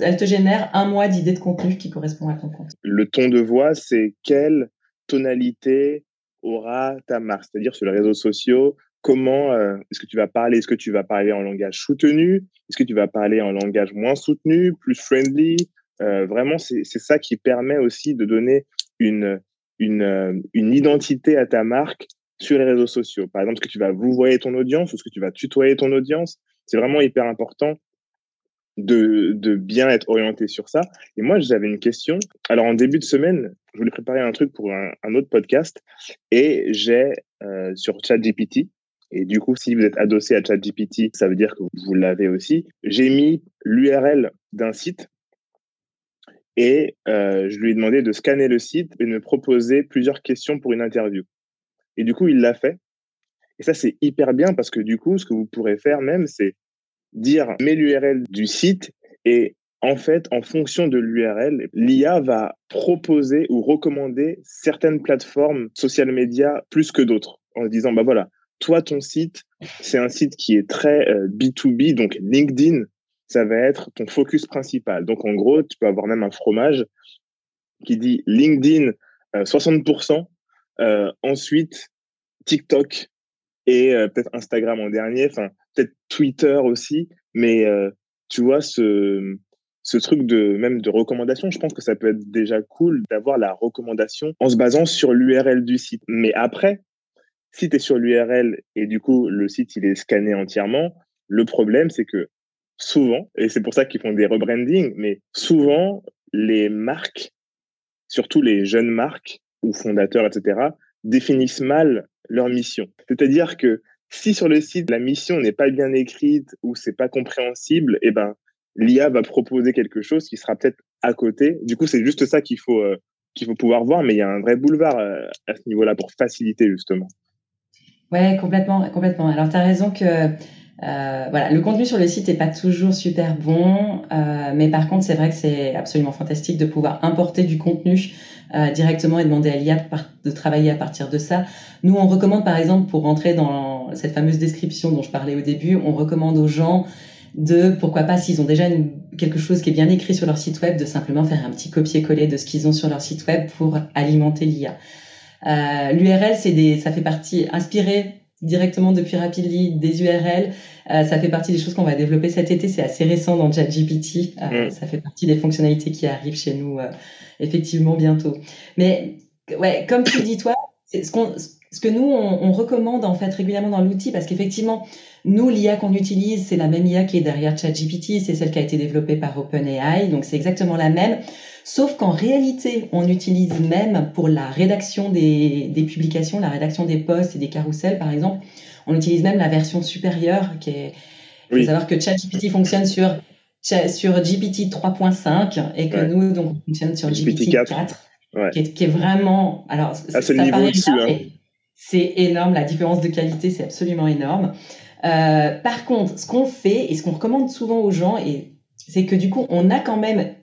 Speaker 2: elle te génère un mois d'idées de contenu qui correspond à ton compte.
Speaker 1: Le ton de voix, c'est quelle tonalité aura ta marque, c'est-à-dire sur les réseaux sociaux, comment euh, est-ce que tu vas parler Est-ce que tu vas parler en langage soutenu? Est-ce que tu vas parler en langage moins soutenu, plus friendly? Euh, Vraiment, c'est ça qui permet aussi de donner une, une, euh, une identité à ta marque sur les réseaux sociaux. Par exemple, est-ce que tu vas vous voyez ton audience ou est-ce que tu vas tutoyer ton audience? C'est vraiment hyper important de, de bien être orienté sur ça. Et moi, j'avais une question. Alors, en début de semaine, je voulais préparer un truc pour un, un autre podcast et j'ai euh, sur ChatGPT, et du coup, si vous êtes adossé à ChatGPT, ça veut dire que vous l'avez aussi, j'ai mis l'URL d'un site et euh, je lui ai demandé de scanner le site et de me proposer plusieurs questions pour une interview. Et du coup, il l'a fait. Et ça, c'est hyper bien parce que du coup, ce que vous pourrez faire même, c'est dire mets l'URL du site et en fait, en fonction de l'URL, l'IA va proposer ou recommander certaines plateformes social media plus que d'autres en disant bah voilà, toi ton site, c'est un site qui est très B2B euh, donc LinkedIn, ça va être ton focus principal. Donc en gros, tu peux avoir même un fromage qui dit LinkedIn 60%, euh, euh, ensuite TikTok et peut-être Instagram en dernier, enfin peut-être Twitter aussi, mais tu vois, ce, ce truc de même de recommandation, je pense que ça peut être déjà cool d'avoir la recommandation en se basant sur l'URL du site. Mais après, si tu es sur l'URL et du coup le site il est scanné entièrement, le problème c'est que souvent, et c'est pour ça qu'ils font des rebranding, mais souvent les marques, surtout les jeunes marques ou fondateurs, etc., définissent mal leur mission. C'est-à-dire que si sur le site la mission n'est pas bien écrite ou c'est pas compréhensible, eh ben l'IA va proposer quelque chose qui sera peut-être à côté. Du coup, c'est juste ça qu'il faut euh, qu'il faut pouvoir voir, mais il y a un vrai boulevard euh, à ce niveau-là pour faciliter justement.
Speaker 2: Ouais, complètement, complètement. Alors tu as raison que euh, voilà, le contenu sur le site n'est pas toujours super bon, mais par contre, c'est vrai que c'est absolument fantastique de pouvoir importer du contenu directement et demander à l'IA de travailler à partir de ça. Nous, on recommande par exemple pour rentrer dans cette fameuse description dont je parlais au début, on recommande aux gens de, pourquoi pas, s'ils ont déjà quelque chose qui est bien écrit sur leur site web, de simplement faire un petit copier-coller de ce qu'ils ont sur leur site web pour alimenter l'IA. Euh, L'URL, c'est des, ça fait partie inspiré directement depuis Rapidly des URL. Euh, ça fait partie des choses qu'on va développer cet été. C'est assez récent dans ChatGPT. Euh, mm. Ça fait partie des fonctionnalités qui arrivent chez nous euh, effectivement bientôt. Mais ouais, comme tu dis toi, ce qu'on ce que nous, on, recommande en fait régulièrement dans l'outil, parce qu'effectivement, nous, l'IA qu'on utilise, c'est la même IA qui est derrière ChatGPT, c'est celle qui a été développée par OpenAI, donc c'est exactement la même. Sauf qu'en réalité, on utilise même pour la rédaction des, des, publications, la rédaction des posts et des carousels, par exemple, on utilise même la version supérieure qui est. Il faut savoir que ChatGPT fonctionne sur sur GPT 3.5 et que nous, donc, on fonctionne sur GPT 4, qui, est, qui, est, vraiment. Alors,
Speaker 1: hein.
Speaker 2: C'est énorme, la différence de qualité, c'est absolument énorme. Euh, par contre, ce qu'on fait et ce qu'on recommande souvent aux gens, et c'est que du coup, on a quand même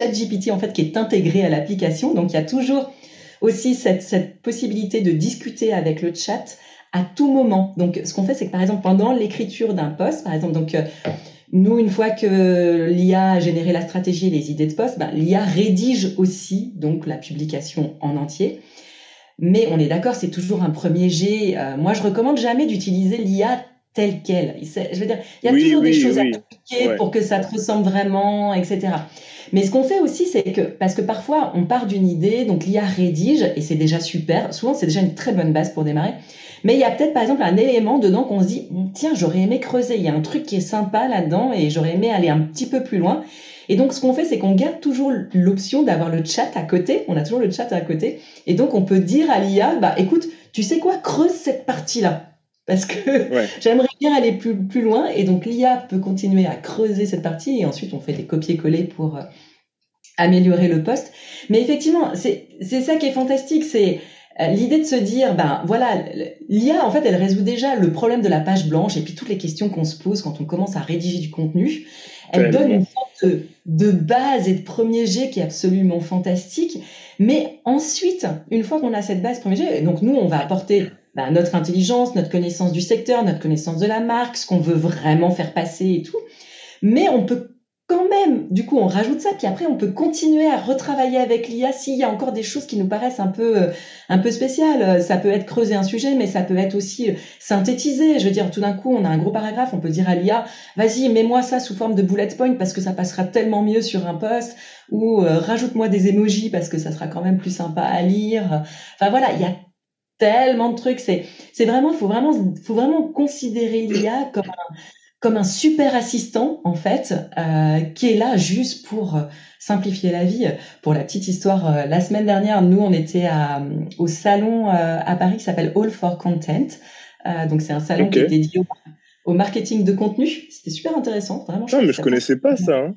Speaker 2: ChatGPT en fait qui est intégré à l'application, donc il y a toujours aussi cette, cette possibilité de discuter avec le chat à tout moment. Donc, ce qu'on fait, c'est que par exemple, pendant l'écriture d'un post, par exemple, donc euh, nous, une fois que l'IA a généré la stratégie et les idées de poste, ben, l'IA rédige aussi donc la publication en entier. Mais on est d'accord, c'est toujours un premier jet. Euh, moi, je recommande jamais d'utiliser l'IA telle qu'elle. Je veux dire, il y a toujours des choses à appliquer pour que ça te ressemble vraiment, etc. Mais ce qu'on fait aussi, c'est que, parce que parfois, on part d'une idée, donc l'IA rédige, et c'est déjà super. Souvent, c'est déjà une très bonne base pour démarrer. Mais il y a peut-être, par exemple, un élément dedans qu'on se dit, tiens, j'aurais aimé creuser. Il y a un truc qui est sympa là-dedans et j'aurais aimé aller un petit peu plus loin. Et donc, ce qu'on fait, c'est qu'on garde toujours l'option d'avoir le chat à côté. On a toujours le chat à côté. Et donc, on peut dire à l'IA, bah, écoute, tu sais quoi, creuse cette partie-là. Parce que *laughs* j'aimerais bien aller plus, plus loin. Et donc, l'IA peut continuer à creuser cette partie. Et ensuite, on fait des copier-coller pour euh, améliorer le poste. Mais effectivement, c'est ça qui est fantastique. C'est euh, l'idée de se dire, ben voilà, l'IA en fait, elle résout déjà le problème de la page blanche et puis toutes les questions qu'on se pose quand on commence à rédiger du contenu. Elle donne une sorte de, base et de premier jet qui est absolument fantastique. Mais ensuite, une fois qu'on a cette base premier jet, donc nous, on va apporter ben, notre intelligence, notre connaissance du secteur, notre connaissance de la marque, ce qu'on veut vraiment faire passer et tout. Mais on peut quand même, du coup, on rajoute ça, puis après, on peut continuer à retravailler avec l'IA s'il y a encore des choses qui nous paraissent un peu, euh, un peu spéciales. Euh, ça peut être creuser un sujet, mais ça peut être aussi euh, synthétiser. Je veux dire, tout d'un coup, on a un gros paragraphe, on peut dire à l'IA, vas-y, mets-moi ça sous forme de bullet point parce que ça passera tellement mieux sur un post, ou rajoute-moi des emojis parce que ça sera quand même plus sympa à lire. Enfin voilà, il y a tellement de trucs. C'est, c'est vraiment, faut vraiment, faut vraiment considérer l'IA comme un, comme un super assistant en fait, euh, qui est là juste pour euh, simplifier la vie. Pour la petite histoire, euh, la semaine dernière, nous on était à, au salon à Paris qui s'appelle All for Content. donc c'est un salon qui est dédié au, marketing de contenu. C'était super intéressant, vraiment.
Speaker 1: Non, mais je connaissais pas ça. Hein.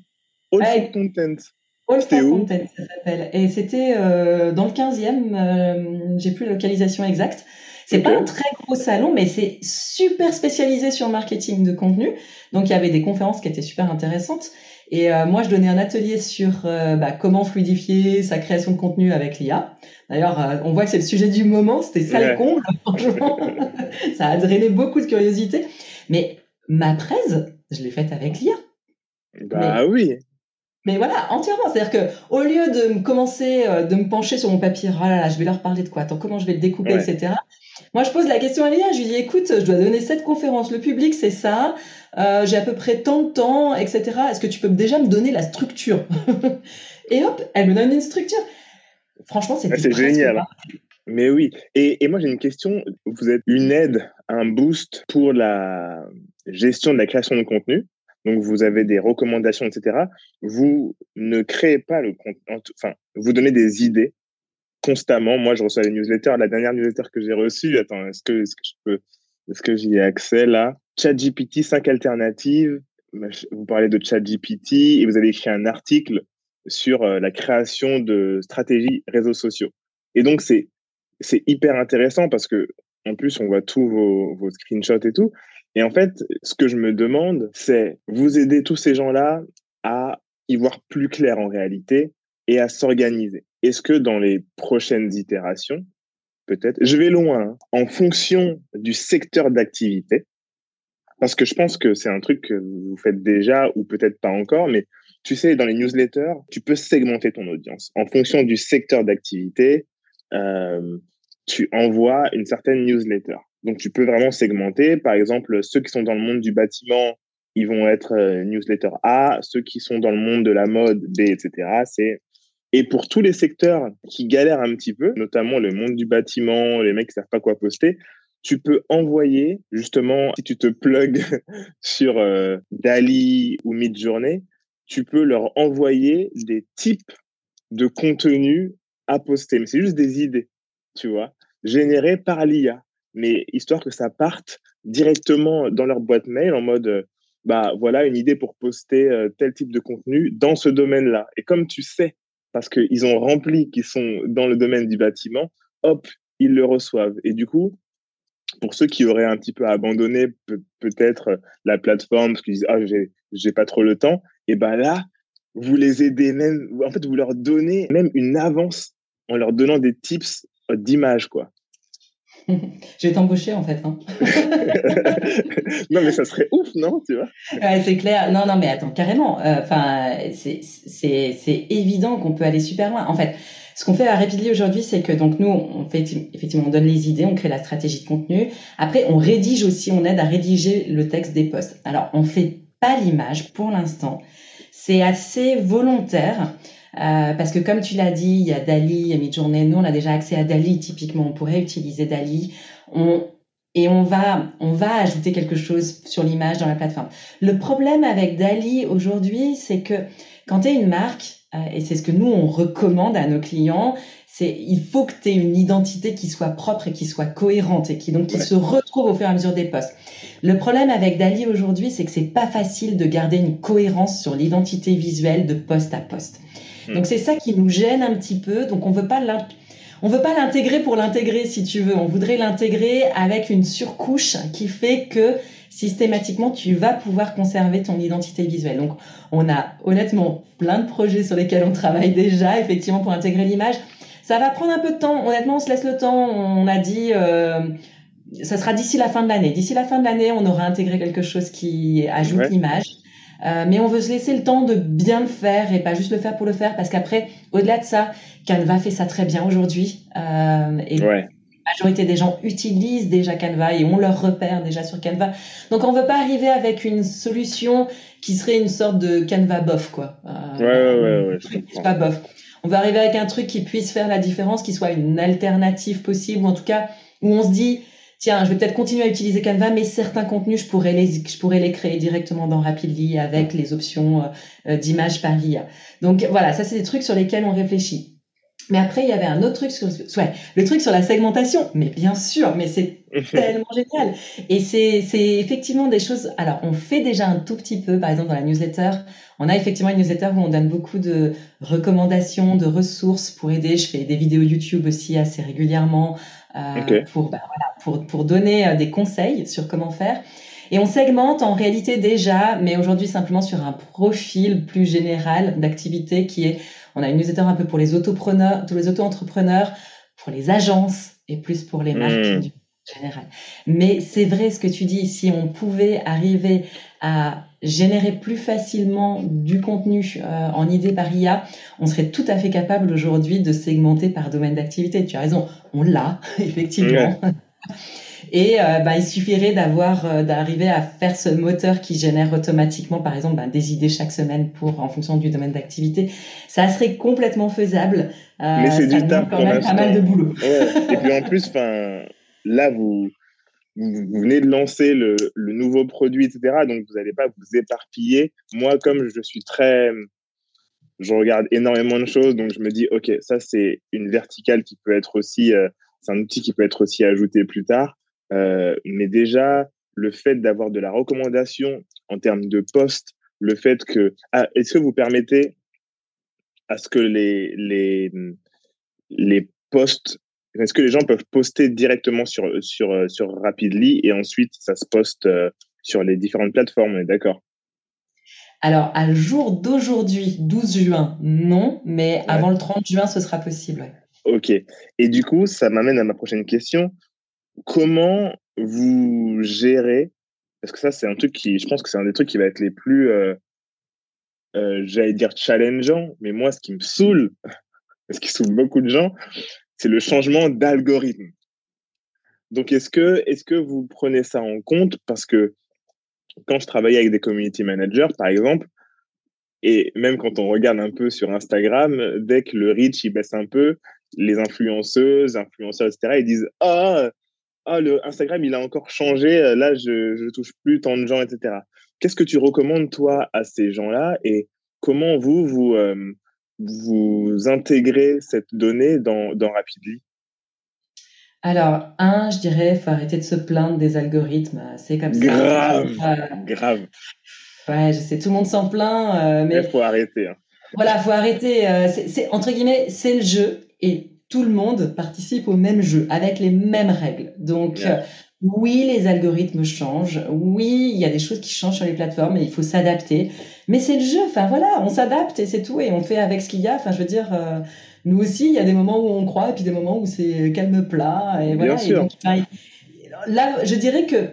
Speaker 1: All for Content.
Speaker 2: All Content, ça s'appelle. Et c'était dans le 15e, j'ai plus la localisation exacte. C'est pas un très gros salon, mais c'est super spécialisé sur le marketing de contenu. Donc il y avait des conférences qui étaient super intéressantes. Et euh, moi, je donnais un atelier sur euh, bah, comment fluidifier sa création de contenu avec l'IA. D'ailleurs, euh, on voit que c'est le sujet du moment. C'était ça le comble, *laughs* franchement. *laughs* ça a drainé beaucoup de curiosité. Mais ma presse, je l'ai faite avec l'IA.
Speaker 1: Bah oui.
Speaker 2: Mais voilà, entièrement. C'est-à-dire que au lieu de me commencer, de me pencher sur mon papier, oh là là, je vais leur parler de quoi, attends, comment je vais le découper, etc. Moi, je pose la question à Léa. Je lui dis, écoute, je dois donner cette conférence. Le public, c'est ça. Euh, j'ai à peu près tant de temps, etc. Est-ce que tu peux déjà me donner la structure? *laughs* Et hop, elle me donne une structure. Franchement, c'est
Speaker 1: C'est génial. Hein. Mais oui. Et, et moi, j'ai une question. Vous êtes une aide, un boost pour la gestion de la création de contenu? Donc, vous avez des recommandations, etc. Vous ne créez pas le contenu. Enfin, vous donnez des idées constamment. Moi, je reçois les newsletters. La dernière newsletter que j'ai reçue, attends, est-ce que, est-ce que je peux, est-ce que j'y ai accès là? ChatGPT 5 alternatives. Vous parlez de ChatGPT et vous avez écrit un article sur euh, la création de stratégies réseaux sociaux. Et donc, c'est, c'est hyper intéressant parce que, en plus, on voit tous vos, vos screenshots et tout. Et en fait, ce que je me demande, c'est vous aider tous ces gens-là à y voir plus clair en réalité et à s'organiser. Est-ce que dans les prochaines itérations, peut-être, je vais loin, hein, en fonction du secteur d'activité, parce que je pense que c'est un truc que vous faites déjà ou peut-être pas encore, mais tu sais, dans les newsletters, tu peux segmenter ton audience. En fonction du secteur d'activité, euh, tu envoies une certaine newsletter. Donc, tu peux vraiment segmenter. Par exemple, ceux qui sont dans le monde du bâtiment, ils vont être euh, newsletter A. Ceux qui sont dans le monde de la mode, B, etc. C'est et pour tous les secteurs qui galèrent un petit peu, notamment le monde du bâtiment, les mecs qui savent pas quoi poster, tu peux envoyer justement, si tu te plugues *laughs* sur euh, Dali ou Midjourney, tu peux leur envoyer des types de contenu à poster. Mais c'est juste des idées, tu vois, générées par l'IA. Mais histoire que ça parte directement dans leur boîte mail en mode, bah voilà une idée pour poster euh, tel type de contenu dans ce domaine-là. Et comme tu sais parce qu'ils ont rempli qu'ils sont dans le domaine du bâtiment, hop, ils le reçoivent. Et du coup, pour ceux qui auraient un petit peu abandonné peut-être la plateforme parce qu'ils disent ah j'ai pas trop le temps, et ben là vous les aidez même, en fait vous leur donnez même une avance en leur donnant des tips d'image quoi.
Speaker 2: Je vais t'embaucher en fait. Hein. *laughs*
Speaker 1: non mais ça serait ouf, non Tu vois?
Speaker 2: C'est clair. Non, non, mais attends, carrément. Euh, enfin, c'est évident qu'on peut aller super loin. En fait, ce qu'on fait à Rapidly aujourd'hui, c'est que donc nous, on fait effectivement, on donne les idées, on crée la stratégie de contenu. Après, on rédige aussi, on aide à rédiger le texte des posts. Alors, on fait pas l'image pour l'instant. C'est assez volontaire. Euh, parce que comme tu l'as dit, il y a Dali, il y a Midjourney. Nous, on a déjà accès à Dali. Typiquement, on pourrait utiliser Dali. On, et on va, on va ajouter quelque chose sur l'image dans la plateforme. Le problème avec Dali aujourd'hui, c'est que quand tu es une marque, euh, et c'est ce que nous, on recommande à nos clients, c'est il faut que tu aies une identité qui soit propre et qui soit cohérente et qui donc qui se retrouve au fur et à mesure des postes. Le problème avec Dali aujourd'hui, c'est que c'est pas facile de garder une cohérence sur l'identité visuelle de poste à poste. Hmm. Donc c'est ça qui nous gêne un petit peu. Donc on veut pas on veut pas l'intégrer pour l'intégrer, si tu veux. On voudrait l'intégrer avec une surcouche qui fait que systématiquement, tu vas pouvoir conserver ton identité visuelle. Donc, on a honnêtement plein de projets sur lesquels on travaille déjà, effectivement, pour intégrer l'image. Ça va prendre un peu de temps. Honnêtement, on se laisse le temps. On a dit, euh, ça sera d'ici la fin de l'année. D'ici la fin de l'année, on aura intégré quelque chose qui ajoute l'image. Euh, mais on veut se laisser le temps de bien le faire et pas juste le faire pour le faire parce qu'après, au-delà de ça, Canva fait ça très bien aujourd'hui. Euh, et la majorité des gens utilisent déjà Canva et ont leur repère déjà sur Canva. Donc on veut pas arriver avec une solution qui serait une sorte de Canva bof, quoi.
Speaker 1: Euh, ouais, ouais, ouais,
Speaker 2: ouais pas bof. On veut arriver avec un truc qui puisse faire la différence, qui soit une alternative possible, ou en tout cas où on se dit tiens, je vais peut-être continuer à utiliser Canva, mais certains contenus, je pourrais les, je pourrais les créer directement dans Rapidly avec les options euh, d'image par l'IA. Donc voilà, ça c'est des trucs sur lesquels on réfléchit. Mais après, il y avait un autre truc sur, ouais, le truc sur la segmentation. Mais bien sûr, mais c'est tellement génial. Et c'est, c'est effectivement des choses. Alors, on fait déjà un tout petit peu, par exemple, dans la newsletter. On a effectivement une newsletter où on donne beaucoup de recommandations, de ressources pour aider. Je fais des vidéos YouTube aussi assez régulièrement euh, pour, bah, voilà, pour, pour donner euh, des conseils sur comment faire. Et on segmente en réalité déjà, mais aujourd'hui simplement sur un profil plus général d'activité qui est, on a une newsletter un peu pour les autopreneurs, tous les auto-entrepreneurs, pour les agences et plus pour les marques hmm. du général. Mais c'est vrai ce que tu dis, si on pouvait arriver à générer plus facilement du contenu euh, en idée par IA, on serait tout à fait capable aujourd'hui de segmenter par domaine d'activité. Tu as raison, on l'a *laughs* effectivement. Et euh, bah, il suffirait d'avoir, euh, d'arriver à faire ce moteur qui génère automatiquement, par exemple, bah, des idées chaque semaine pour, en fonction du domaine d'activité. Ça serait complètement faisable.
Speaker 1: Mais c'est du taf
Speaker 2: quand même pas mal de boulot.
Speaker 1: Ouais. Et puis en *laughs* plus, enfin, là vous vous venez de lancer le, le, nouveau produit, etc. Donc, vous n'allez pas vous éparpiller. Moi, comme je suis très... Je regarde énormément de choses, donc je me dis, OK, ça, c'est une verticale qui peut être aussi... C'est un outil qui peut être aussi ajouté plus tard. Euh, mais déjà, le fait d'avoir de la recommandation en termes de poste, le fait que... Ah, Est-ce que vous permettez à ce que les, les, les posts est-ce que les gens peuvent poster directement sur, sur, sur Rapidly et ensuite ça se poste euh, sur les différentes plateformes, d'accord?
Speaker 2: Alors, à jour d'aujourd'hui, 12 juin, non, mais avant le 30 juin, ce sera possible.
Speaker 1: Ok. Et du coup, ça m'amène à ma prochaine question. Comment vous gérez, parce que ça, c'est un truc qui, je pense que c'est un des trucs qui va être les plus, euh, j'allais dire challengeant, mais moi, ce qui me saoule, *laughs* ce qui saoule beaucoup de gens, c'est le changement d'algorithme. Donc, est-ce que, est que vous prenez ça en compte? Parce que quand je travaillais avec des community managers, par exemple, et même quand on regarde un peu sur Instagram, dès que le reach il baisse un peu, les influenceuses, influenceurs, etc., ils disent Ah, ah le Instagram, il a encore changé, là, je ne touche plus tant de gens, etc. Qu'est-ce que tu recommandes, toi, à ces gens-là et comment vous, vous, euh, vous intégrez cette donnée dans, dans Rapidly?
Speaker 2: Alors, un, je dirais, faut arrêter de se plaindre des algorithmes. C'est comme ça.
Speaker 1: Grave, grave.
Speaker 2: Ouais, je sais, tout le monde s'en plaint, euh, mais
Speaker 1: il faut arrêter. Hein.
Speaker 2: Voilà, faut arrêter. Euh, c'est entre guillemets, c'est le jeu et tout le monde participe au même jeu avec les mêmes règles. Donc, euh, oui, les algorithmes changent. Oui, il y a des choses qui changent sur les plateformes et il faut s'adapter. Mais c'est le jeu. Enfin, voilà, on s'adapte et c'est tout. Et on fait avec ce qu'il y a. Enfin, je veux dire, euh, nous aussi, il y a des moments où on croit et puis des moments où c'est calme plat. Et voilà.
Speaker 1: Bien sûr.
Speaker 2: là, je dirais que,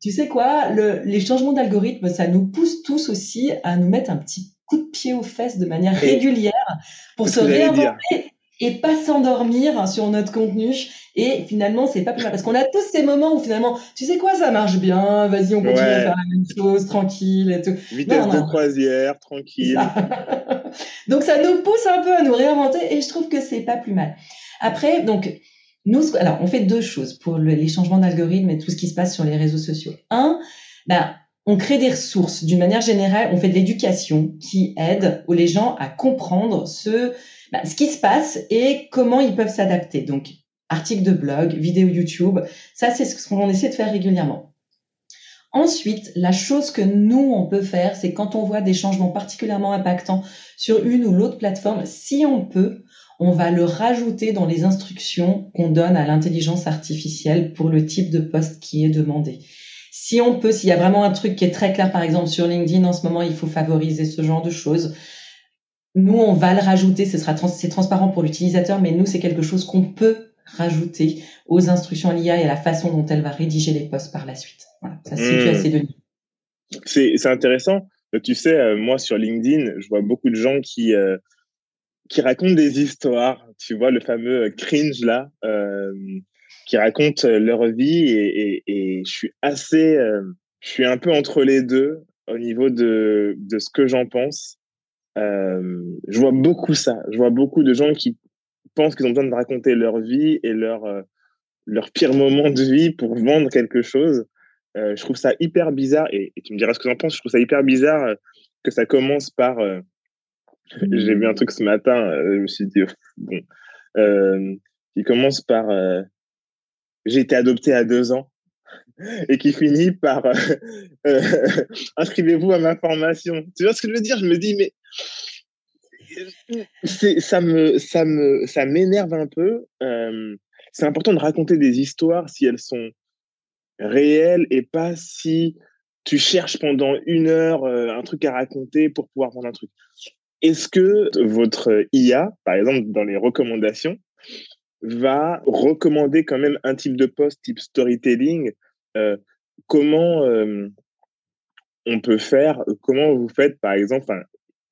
Speaker 2: tu sais quoi, le, les changements d'algorithme, ça nous pousse tous aussi à nous mettre un petit coup de pied aux fesses de manière régulière pour se réinventer et pas s'endormir sur notre contenu. Et finalement, c'est pas plus mal parce qu'on a tous ces moments où finalement, tu sais quoi, ça marche bien, vas-y, on continue à faire la même chose, tranquille et tout.
Speaker 1: Vitesse de croisière, tranquille. *laughs*
Speaker 2: donc ça nous pousse un peu à nous réinventer et je trouve que c'est pas plus mal. Après, donc Nous, alors, on fait deux choses pour les changements d'algorithme et tout ce qui se passe sur les réseaux sociaux. Un, ben, on crée des ressources. D'une manière générale, on fait de l'éducation qui aide les gens à comprendre ce, ben, ce qui se passe et comment ils peuvent s'adapter. Donc, articles de blog, vidéos YouTube, ça, c'est ce qu'on essaie de faire régulièrement. Ensuite, la chose que nous, on peut faire, c'est quand on voit des changements particulièrement impactants sur une ou l'autre plateforme, si on peut, on va le rajouter dans les instructions qu'on donne à l'intelligence artificielle pour le type de poste qui est demandé. Si on peut, s'il y a vraiment un truc qui est très clair, par exemple sur LinkedIn en ce moment, il faut favoriser ce genre de choses. Nous, on va le rajouter, ce sera c'est transparent pour l'utilisateur, mais nous, c'est quelque chose qu'on peut rajouter aux instructions à l'IA et à la façon dont elle va rédiger les postes par la suite. Voilà, ça se situe assez de
Speaker 1: C'est intéressant. Tu sais, euh, moi sur LinkedIn, je vois beaucoup de gens qui euh, qui racontent des histoires, tu vois, le fameux cringe là, euh, qui racontent leur vie et, et, je suis assez, euh, je suis un peu entre les deux au niveau de, de ce que j'en pense. Euh, je vois beaucoup ça, je vois beaucoup de gens qui pensent qu'ils ont besoin de raconter leur vie et leur, euh, leur pire moment de vie pour vendre quelque chose. Euh, je trouve ça hyper bizarre et, tu me diras ce que j'en penses, je trouve ça hyper bizarre que ça commence par *laughs* j'ai vu un truc ce matin, euh, je me suis dit, bon, euh, qui commence par euh, j'ai été adopté à deux ans et qui finit par inscrivez-vous à ma formation. Tu vois ce que je veux dire? Je me dis, mais ça me ça me ça m'énerve un peu. c'est important de raconter des histoires si elles sont réelles et pas si tu cherches pendant une heure un truc à raconter pour pouvoir vendre un truc. Est-ce que votre IA, par exemple, dans les recommandations, va recommander quand même un type de post type storytelling euh, Comment euh, on peut faire Comment vous faites, par exemple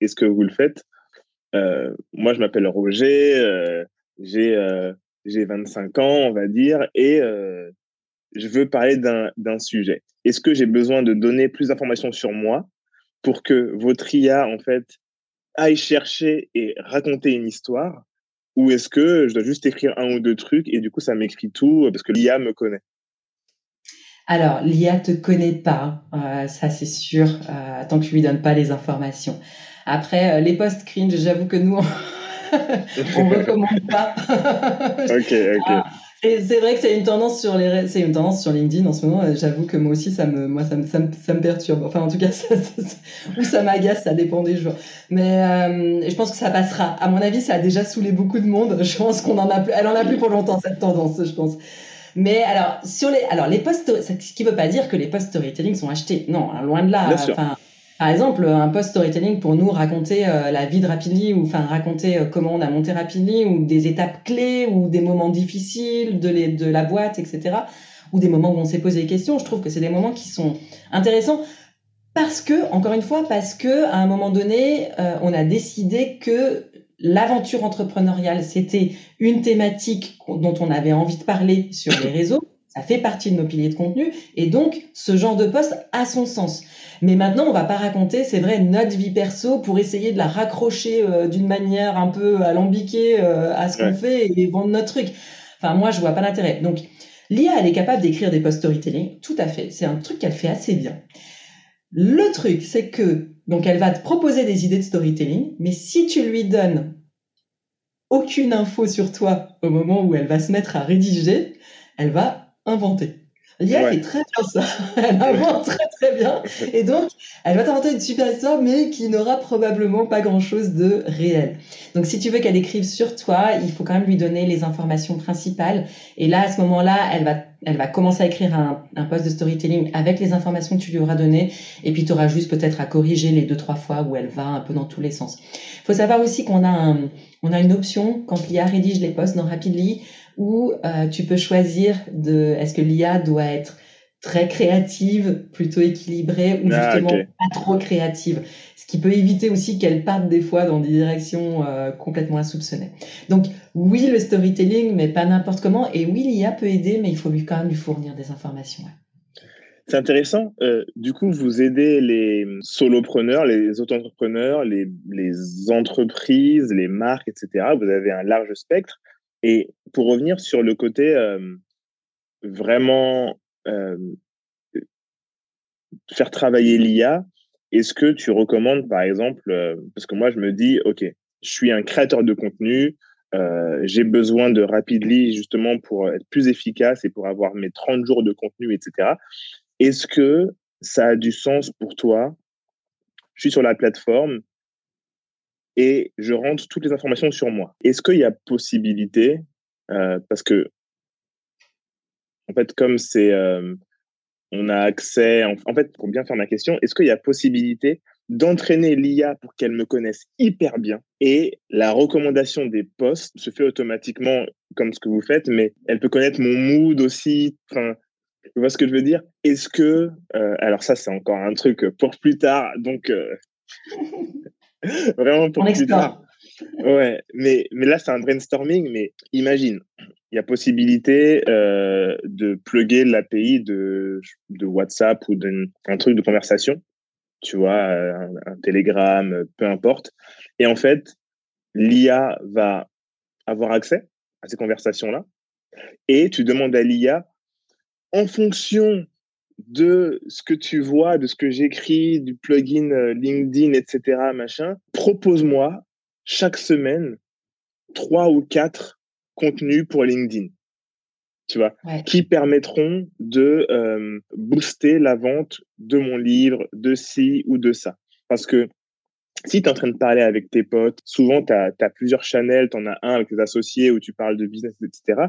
Speaker 1: Est-ce que vous le faites? Euh, Moi, je m'appelle Roger, j'ai j'ai 25 ans, on va dire, et je veux parler d'un sujet. Est-ce que j'ai besoin de donner plus d'informations sur moi pour que votre IA, en fait, aille chercher et raconter une histoire? Ou est-ce que je dois juste écrire un ou deux trucs et du coup ça m'écrit tout parce que l'IA me connaît?
Speaker 2: Alors, l'IA te connaît pas, euh, ça c'est sûr, euh, tant que tu lui donnes pas les informations. Après, euh, les posts cringe, j'avoue que nous, on *laughs* recommande pas. *laughs*
Speaker 1: ok, ok. Ah,
Speaker 2: et c'est vrai que c'est une tendance sur les, c'est une tendance sur LinkedIn en ce moment. J'avoue que moi aussi, ça me, moi, ça me, ça me, ça me perturbe. Enfin, en tout cas, *laughs* ça, ou ça m'agace, ça dépend des jours. Mais euh, je pense que ça passera. À mon avis, ça a déjà saoulé beaucoup de monde. Je pense qu'on en a plus, elle en a plus pour longtemps cette tendance, je pense. Mais alors sur les, alors les posts, ce qui veut pas dire que les posts storytelling sont achetés. Non, hein, loin de là. Par exemple, un post storytelling pour nous raconter euh, la vie de Rapidly ou enfin raconter euh, comment on a monté Rapidly ou des étapes clés ou des moments difficiles de, les, de la boîte, etc. Ou des moments où on s'est posé des questions. Je trouve que c'est des moments qui sont intéressants parce que, encore une fois, parce que à un moment donné, euh, on a décidé que l'aventure entrepreneuriale, c'était une thématique dont on avait envie de parler sur les réseaux. Ça fait partie de nos piliers de contenu et donc ce genre de poste a son sens. Mais maintenant, on va pas raconter, c'est vrai, notre vie perso pour essayer de la raccrocher euh, d'une manière un peu alambiquée euh, à ce qu'on fait et vendre notre truc. Enfin, moi, je vois pas l'intérêt. Donc, l'IA, elle est capable d'écrire des posts storytelling, tout à fait. C'est un truc qu'elle fait assez bien. Le truc, c'est que donc elle va te proposer des idées de storytelling, mais si tu lui donnes aucune info sur toi au moment où elle va se mettre à rédiger, elle va inventer. L'IA fait très bien ça. *laughs* Elle invente très très bien. Et donc, elle va t'inventer une super histoire, mais qui n'aura probablement pas grand-chose de réel. Donc, si tu veux qu'elle écrive sur toi, il faut quand même lui donner les informations principales. Et là, à ce moment-là, elle va, elle va commencer à écrire un, un post de storytelling avec les informations que tu lui auras données. Et puis, tu auras juste peut-être à corriger les deux, trois fois où elle va un peu dans tous les sens. Il faut savoir aussi qu'on a un, on a une option quand l'IA rédige les posts dans Rapidly où euh, tu peux choisir de est-ce que l'IA doit être très créative, plutôt équilibrée ou ah, justement pas trop créative. Ce qui peut éviter aussi qu'elle parte des fois dans des directions euh, complètement insoupçonnées. Donc oui, le storytelling, mais pas n'importe comment. Et oui, l'IA peut aider, mais il faut lui quand même lui fournir des informations.
Speaker 1: C'est intéressant. Euh, du coup, vous aidez les solopreneurs, les auto-entrepreneurs, les, les entreprises, les marques, etc. Vous avez un large spectre. Et pour revenir sur le côté vraiment faire travailler l'IA, est-ce que tu recommandes, par exemple, parce que moi, je me dis, OK, je suis un créateur de contenu, euh, j'ai besoin de Rapidly justement pour être plus efficace et pour avoir mes 30 jours de contenu, etc. Est-ce que ça a du sens pour toi? Je suis sur la plateforme et je rentre toutes les informations sur moi. Est-ce qu'il y a possibilité, euh, parce que en fait, comme c'est, euh, on a accès, en, fait, pour bien faire ma question, est-ce qu'il y a possibilité d'entraîner l'IA pour qu'elle me connaisse hyper bien? Et la recommandation des posts se fait automatiquement comme ce que vous faites, mais elle peut connaître mon mood aussi. Enfin, tu vois ce que je veux dire? Est-ce que, euh, alors ça c'est encore un truc pour plus tard, donc *laughs* vraiment pour plus tard. Ouais, mais, mais là c'est un brainstorming, mais imagine, il y a possibilité euh, de plugger l'API de, de WhatsApp ou d'un truc de conversation tu vois, un, un télégramme, peu importe. Et en fait, l'IA va avoir accès à ces conversations-là. Et tu demandes à l'IA, en fonction de ce que tu vois, de ce que j'écris, du plugin euh, LinkedIn, etc., machin, propose-moi chaque semaine trois ou quatre contenus pour LinkedIn tu vois, qui permettront de euh, booster la vente de mon livre, de ci ou de ça. Parce que si tu es en train de parler avec tes potes, souvent tu as, plusieurs channels, tu en as un avec tes associés où tu parles de business, etc.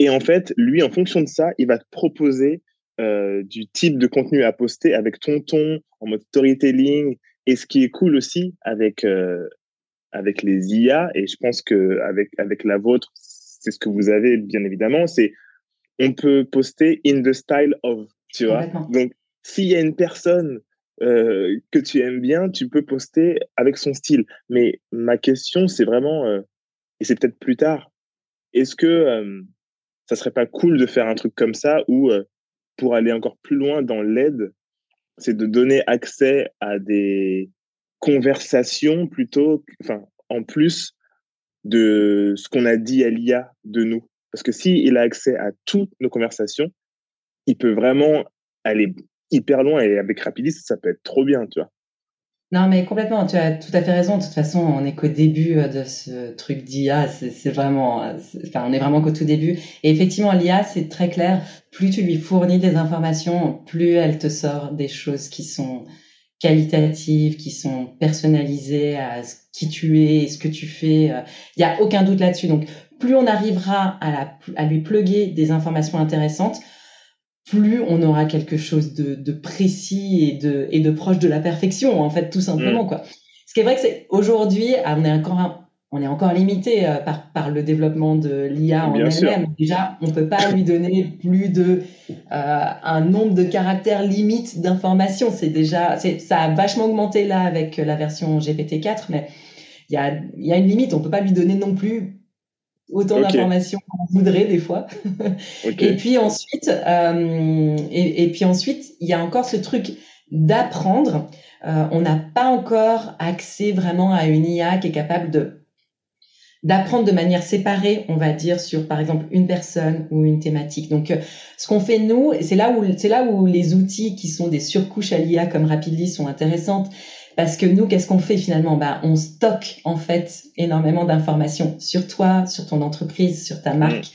Speaker 1: Et en fait, lui, en fonction de ça, il va te proposer euh, du type de contenu à poster avec ton ton, en mode storytelling. Et ce qui est cool aussi avec, euh, avec les IA, et je pense que avec, avec la vôtre, c'est ce que vous avez bien évidemment, c'est on peut poster in the style of, tu vois. Donc, s'il y a une personne euh, que tu aimes bien, tu peux poster avec son style. Mais ma question, c'est vraiment, euh, et c'est peut-être plus tard, est-ce que euh, ça serait pas cool de faire un truc comme ça où, pour aller encore plus loin dans l'aide, c'est de donner accès à des conversations plutôt, enfin, en plus de ce qu'on a dit à l'IA de nous. Parce que s'il a accès à toutes nos conversations, il peut vraiment aller hyper loin et avec Rapidis, ça peut être trop bien, tu vois.
Speaker 2: Non, mais complètement, tu as tout à fait raison. De toute façon, on est qu'au début euh, de ce truc d'IA. C'est vraiment, euh, enfin, on est vraiment qu'au tout début. Et effectivement, l'IA, c'est très clair. Plus tu lui fournis des informations, plus elle te sort des choses qui sont qualitatives, qui sont personnalisées à qui tu es, ce que tu fais. Il euh, n'y a aucun doute là-dessus. Donc, plus on arrivera à, à lui pluguer des informations intéressantes, plus on aura quelque chose de, de, précis et de, et de proche de la perfection, en fait, tout simplement, mm. quoi. Ce qui est vrai que c'est aujourd'hui, ah, on est encore on est encore limité euh, par, par le développement de l'IA en elle-même. Déjà, on peut pas lui donner plus de euh, un nombre de caractères limite d'informations. C'est déjà, ça a vachement augmenté là avec la version GPT-4, mais il y a, y a une limite. On peut pas lui donner non plus autant d'informations qu'on voudrait des fois. Et puis ensuite, euh, et, et, puis ensuite, il y a encore ce truc d'apprendre. Euh, on n'a pas encore accès vraiment à une IA qui est capable de d'apprendre de manière séparée, on va dire, sur par exemple une personne ou une thématique. Donc, euh, ce qu'on fait nous, c'est là où c'est là où les outils qui sont des surcouches à l'IA comme Rapidly sont intéressantes, parce que nous, qu'est-ce qu'on fait finalement? Bah, On stocke en fait énormément d'informations sur toi, sur ton entreprise, sur ta marque,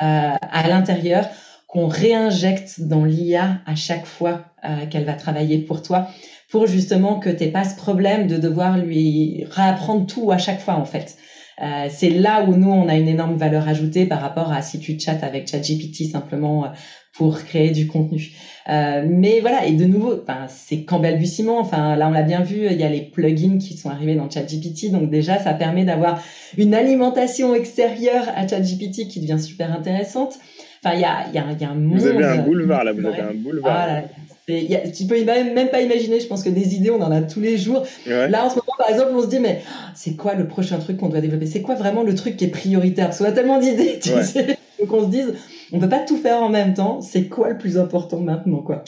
Speaker 2: mm. euh, à l'intérieur, qu'on réinjecte dans l'IA à chaque fois euh, qu'elle va travailler pour toi, pour justement que tu pas ce problème de devoir lui réapprendre tout à chaque fois en fait. Euh, c'est là où nous, on a une énorme valeur ajoutée par rapport à si tu chattes avec ChatGPT simplement euh, pour créer du contenu. Euh, mais voilà, et de nouveau, enfin, c'est qu'en balbutiement. Enfin, là, on l'a bien vu, il y a les plugins qui sont arrivés dans ChatGPT. Donc déjà, ça permet d'avoir une alimentation extérieure à ChatGPT qui devient super intéressante. Enfin, il y a, y, a, y a un monde.
Speaker 1: Vous avez un boulevard là, vous avez un boulevard. Ah,
Speaker 2: y a, tu peux même, même pas imaginer, je pense que des idées, on en a tous les jours. Là, en ce moment, par exemple, on se dit, mais c'est quoi le prochain truc qu'on doit développer? C'est quoi vraiment le truc qui est prioritaire? Parce qu'on a tellement d'idées, tu sais. Donc on se dise, on peut pas tout faire en même temps. C'est quoi le plus important maintenant, quoi?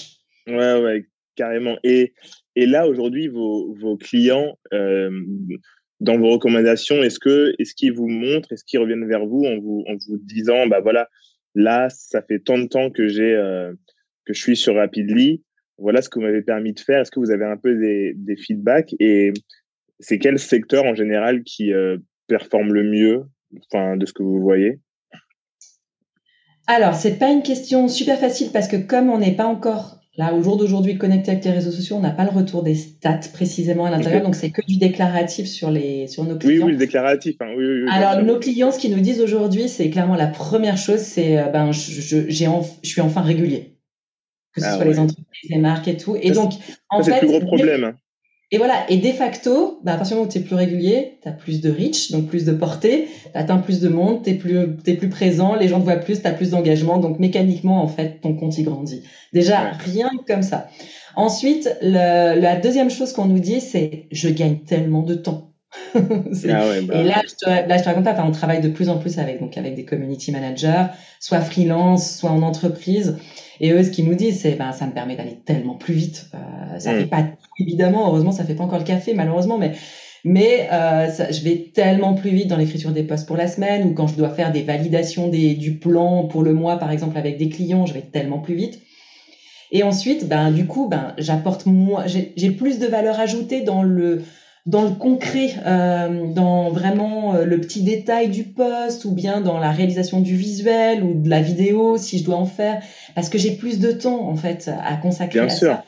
Speaker 1: Ouais, ouais, carrément. Et, et là, aujourd'hui, vos, vos clients, euh, dans vos recommandations, est-ce que est-ce qu'ils vous montrent, est-ce qu'ils reviennent vers vous en vous en vous disant bah voilà, là ça fait tant de temps que euh, que je suis sur Rapidly, voilà ce que vous m'avez permis de faire. Est-ce que vous avez un peu des, des feedbacks et c'est quel secteur en général qui euh, performe le mieux, enfin de ce que vous voyez?
Speaker 2: Alors c'est pas une question super facile parce que comme on n'est pas encore Là, au jour d'aujourd'hui, connecté avec les réseaux sociaux, on n'a pas le retour des stats précisément à l'intérieur, donc c'est que du déclaratif sur les sur nos clients.
Speaker 1: Oui, oui, le déclaratif. Hein. Oui, oui,
Speaker 2: Alors nos clients, ce qu'ils nous disent aujourd'hui, c'est clairement la première chose, c'est euh, ben je, j'ai je suis enfin régulier, que ce ah soit les entreprises, les marques et tout. Et donc
Speaker 1: en fait, c'est le plus gros problème.
Speaker 2: Et voilà, et de facto, bah, à partir du moment où tu es plus régulier, tu as plus de reach, donc plus de portée, tu atteins plus de monde, tu es plus, es plus présent, les gens te voient plus, tu as plus d'engagement, donc mécaniquement, en fait, ton compte y grandit. Déjà, rien que comme ça. Ensuite, la deuxième chose qu'on nous dit, c'est je gagne tellement de temps. *laughs* ah ouais, bah... Et là, je te, là, je te raconte enfin, on travaille de plus en plus avec, donc, avec des community managers, soit freelance, soit en entreprise. Et eux, ce qu'ils nous disent, c'est, ben, ça me permet d'aller tellement plus vite. Euh, ça mm. fait pas, évidemment, heureusement, ça fait pas encore le café, malheureusement, mais, mais euh, ça, je vais tellement plus vite dans l'écriture des posts pour la semaine ou quand je dois faire des validations des, du plan pour le mois, par exemple, avec des clients, je vais tellement plus vite. Et ensuite, ben, du coup, ben, j'apporte moins, j'ai plus de valeur ajoutée dans le, dans le concret, euh, dans vraiment euh, le petit détail du poste ou bien dans la réalisation du visuel ou de la vidéo si je dois en faire, parce que j'ai plus de temps en fait à consacrer à ça.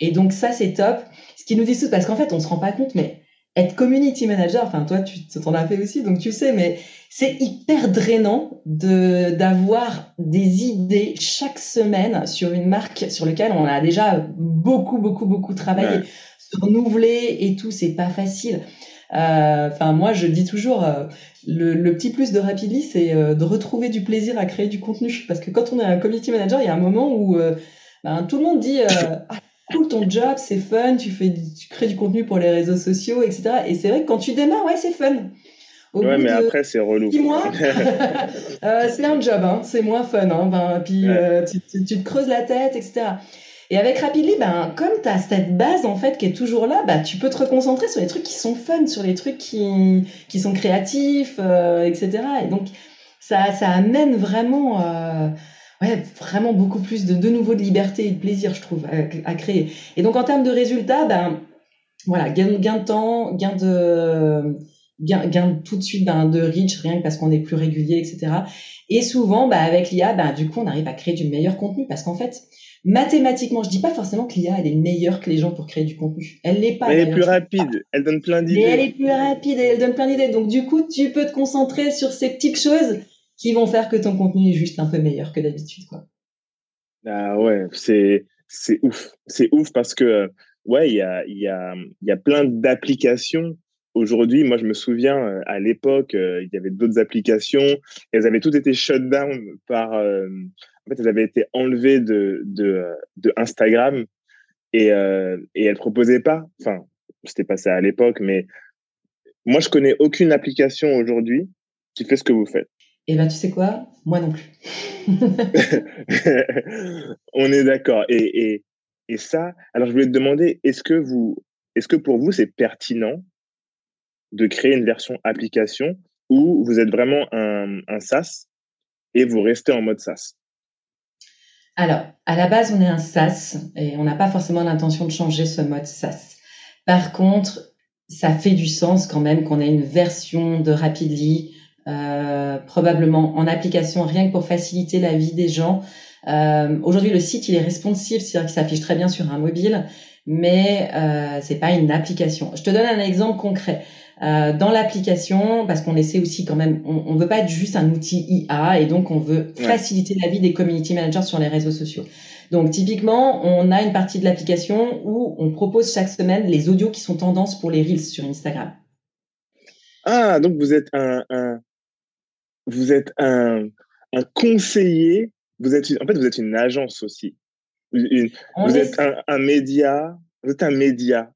Speaker 2: Et donc ça c'est top. Ce qui nous dit tout, parce qu'en fait on se rend pas compte, mais être community manager, enfin toi tu t'en as fait aussi, donc tu sais, mais c'est hyper drainant de d'avoir des idées chaque semaine sur une marque sur laquelle on a déjà beaucoup beaucoup beaucoup travaillé renouveler et tout, c'est pas facile. Euh, enfin, moi, je dis toujours, euh, le, petit plus de Rapidly, c'est euh, de retrouver du plaisir à créer du contenu. Parce que quand on est un community manager, il y a un moment où ben, tout le monde dit ah, *laughs* cool ton job, c'est fun, tu fais, tu crées du contenu pour les réseaux sociaux, etc. Et c'est vrai que quand tu démarres, ouais, c'est fun.
Speaker 1: ouais, mais après, c'est relou. *laughs*
Speaker 2: c'est un job, hein, c'est moins fun. Hein, ben, puis tu, tu, te creuses la tête, etc. Et avec Rapidly, ben, comme tu as cette base en fait qui est toujours là, ben, tu peux te reconcentrer sur les trucs qui sont fun, sur les trucs qui, qui sont créatifs, euh, etc. Et donc, ça, ça amène vraiment, euh, ouais, vraiment beaucoup plus de, de nouveau de liberté et de plaisir, je trouve, à, créer. Et donc, en termes de résultats, ben, voilà, gain, gain de temps, gain de gain, gain tout de suite ben, de reach, rien que parce qu'on est plus régulier, etc. Et souvent, ben, avec l'IA, ben, du coup, on arrive à créer du meilleur contenu parce qu'en fait, mathématiquement, je dis pas forcément que l'IA elle est meilleure que les gens pour créer du contenu. Elle l'est pas.
Speaker 1: Elle est plus rapide. Elle donne plein d'idées.
Speaker 2: elle est plus rapide et elle donne plein d'idées. Donc du coup, tu peux te concentrer sur ces petites choses qui vont faire que ton contenu est juste un peu meilleur que d'habitude, quoi.
Speaker 1: Ah ouais, c'est c'est ouf. C'est ouf parce que ouais, il y a y a y a plein d'applications aujourd'hui, moi, je me souviens, euh, à l'époque, euh, il y avait d'autres applications. Elles avaient toutes été shut down par, euh, en fait, elles avaient été enlevées de, de, de Instagram et, euh, et elles proposaient pas. Enfin, c'était pas ça à l'époque, mais moi, je connais aucune application aujourd'hui qui fait ce que vous faites.
Speaker 2: Et eh ben, tu sais quoi? Moi non plus. *laughs*
Speaker 1: On est d'accord. Et, et, et ça, alors je voulais te demander, est-ce que vous, est-ce que pour vous c'est pertinent de créer une version application où vous êtes vraiment un, un SaaS et vous restez en mode SaaS?
Speaker 2: Alors, à la base, on est un SaaS et on n'a pas forcément l'intention de changer ce mode SaaS. Par contre, ça fait du sens quand même qu'on ait une version de Rapidly, euh, probablement en application, rien que pour faciliter la vie des gens. Euh, Aujourd'hui, le site il est responsive, c'est-à-dire qu'il s'affiche très bien sur un mobile, mais euh, c'est pas une application. Je te donne un exemple concret. Euh, dans l'application, parce qu'on essaie aussi quand même, on, ne veut pas être juste un outil IA et donc on veut faciliter la vie des community managers sur les réseaux sociaux. Donc typiquement, on a une partie de l'application où on propose chaque semaine les audios qui sont tendances pour les reels sur Instagram.
Speaker 1: Ah, donc vous êtes un, vous êtes un, un, conseiller. Vous êtes en fait vous êtes une agence aussi. vous êtes un, un média. Vous êtes un média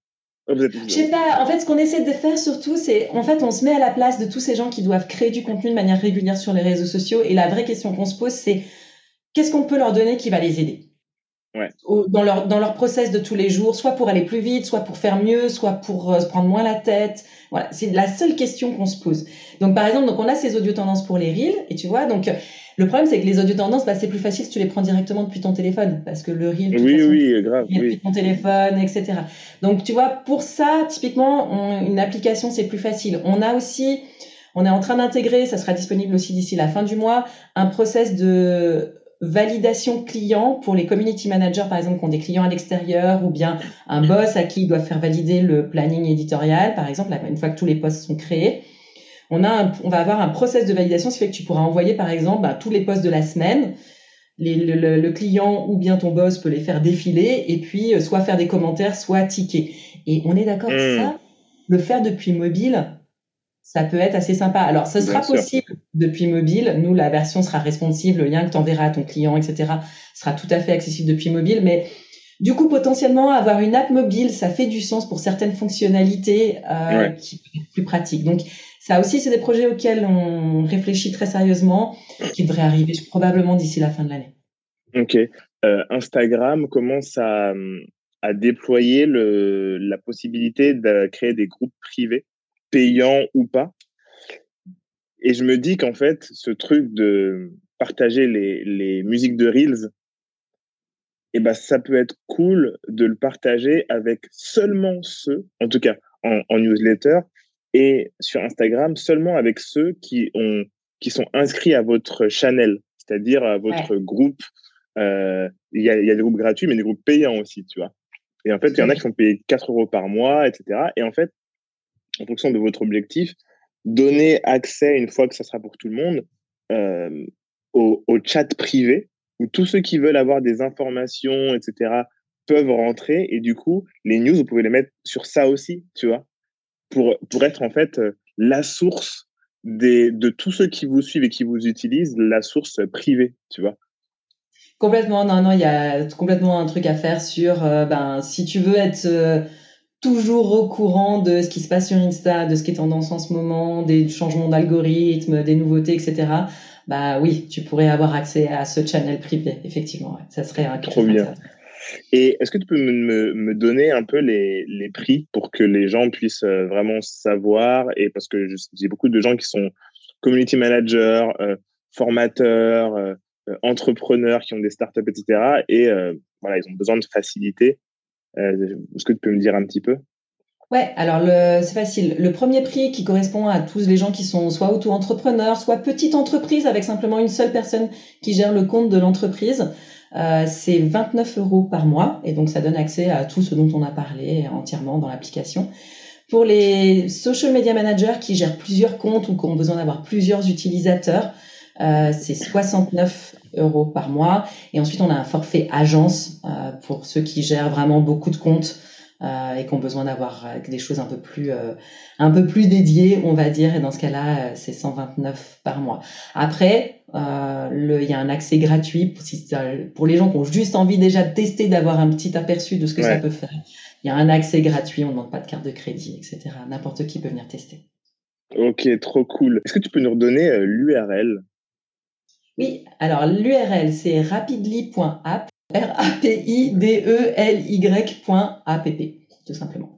Speaker 2: je sais pas. En fait, ce qu'on essaie de faire surtout, c'est en fait, on se met à la place de tous ces gens qui doivent créer du contenu de manière régulière sur les réseaux sociaux. Et la vraie question qu'on se pose, c'est qu'est-ce qu'on peut leur donner qui va les aider? Dans leur dans leur process de tous les jours, soit pour aller plus vite, soit pour faire mieux, soit pour euh, se prendre moins la tête. Voilà, c'est la seule question qu'on se pose. Donc par exemple, donc on a ces audio tendances pour les reels et tu vois donc le problème c'est que les audio tendances bah, c'est plus facile si tu les prends directement depuis ton téléphone parce que le reel
Speaker 1: oui oui grave
Speaker 2: depuis ton téléphone etc. Donc tu vois pour ça typiquement une application c'est plus facile. On a aussi on est en train d'intégrer, ça sera disponible aussi d'ici la fin du mois, un process de validation client pour les community managers, par exemple, qui ont des clients à l'extérieur, ou bien un boss à qui ils doivent faire valider le planning éditorial, par exemple, une fois que tous les postes sont créés. On, a on va avoir un process de validation, ce qui fait que tu pourras envoyer, par exemple, bah, tous les postes de la semaine. Les, le, client ou bien ton boss peut les faire défiler et puis euh, soit faire des commentaires, soit ticker. Et on est d'accord que hmm. ça, le faire depuis mobile, ça peut être assez sympa. Alors, ce sera possible depuis mobile. Nous, la version sera responsive, le lien que tu enverras à ton client, etc., sera tout à fait accessible depuis mobile. Mais du coup, potentiellement, avoir une app mobile, ça fait du sens pour certaines fonctionnalités euh, qui peuvent être plus pratiques. Donc, ça aussi, c'est des projets auxquels on réfléchit très sérieusement, qui devraient arriver probablement d'ici la fin de l'année.
Speaker 1: Ok. Euh, Instagram commence à, à déployer le, la possibilité de créer des groupes privés? Payant ou pas. Et je me dis qu'en fait, ce truc de partager les, les musiques de Reels, eh ben, ça peut être cool de le partager avec seulement ceux, en tout cas en, newsletter et sur Instagram, seulement avec ceux qui, ont, qui sont inscrits à votre channel, c'est-à-dire à votre groupe. Euh, il y, a, y a des groupes gratuits, mais des groupes payants aussi, tu vois. Et en fait, il y en a qui sont payés 4 euros par mois, etc. Et en fait, en fonction de votre objectif, donner accès, une fois que ça sera pour tout le monde, euh, au, chat privé, où tous ceux qui veulent avoir des informations, etc., peuvent rentrer. Et du coup, les news, vous pouvez les mettre sur ça aussi, tu vois, pour, pour être en fait euh, la source des, de tous ceux qui vous suivent et qui vous utilisent, la source privée, tu vois.
Speaker 2: Complètement, non, non, il y a complètement un truc à faire sur, euh, ben, si tu veux être toujours au courant de ce qui se passe sur Insta, de ce qui est tendance en ce moment, des changements d'algorithme, des nouveautés, etc. Bah oui, tu pourrais avoir accès à ce channel privé, effectivement. Ça serait un
Speaker 1: Trop bien. Et est-ce que tu peux me, me, donner un peu les, les, prix pour que les gens puissent euh, vraiment savoir? Et parce que j'ai beaucoup de gens qui sont community managers, euh, formateurs, euh, entrepreneurs qui ont des startups, etc. Et voilà, ils ont besoin de facilité. Euh, est-ce que tu peux me dire un petit peu?
Speaker 2: Ouais, alors c'est facile. Le premier prix qui correspond à tous les gens qui sont soit auto-entrepreneurs, soit petite entreprise avec simplement une seule personne qui gère le compte de l'entreprise, euh, c'est 29 euros par mois et donc ça donne accès à tout ce dont on a parlé entièrement dans l'application. Pour les social media managers qui gèrent plusieurs comptes ou qui ont besoin d'avoir plusieurs utilisateurs, euh, c'est 69 euros par mois. Et ensuite, on a un forfait agence euh, pour ceux qui gèrent vraiment beaucoup de comptes euh, et qui ont besoin d'avoir des choses un peu plus euh, un peu plus dédiées, on va dire. Et dans ce cas-là, c'est 129 par mois. Après, il y a un accès gratuit pour, pour, les gens qui ont juste envie déjà de tester, d'avoir un petit aperçu de ce que ça peut faire. Il y a un accès gratuit, on ne demande pas de carte de crédit, etc. N'importe qui peut venir tester.
Speaker 1: Ok, trop cool. Est-ce que tu peux nous redonner l'URL
Speaker 2: oui, alors l'URL c'est rapidly.app, R-A-P-I-D-E-L-Y.app, tout simplement.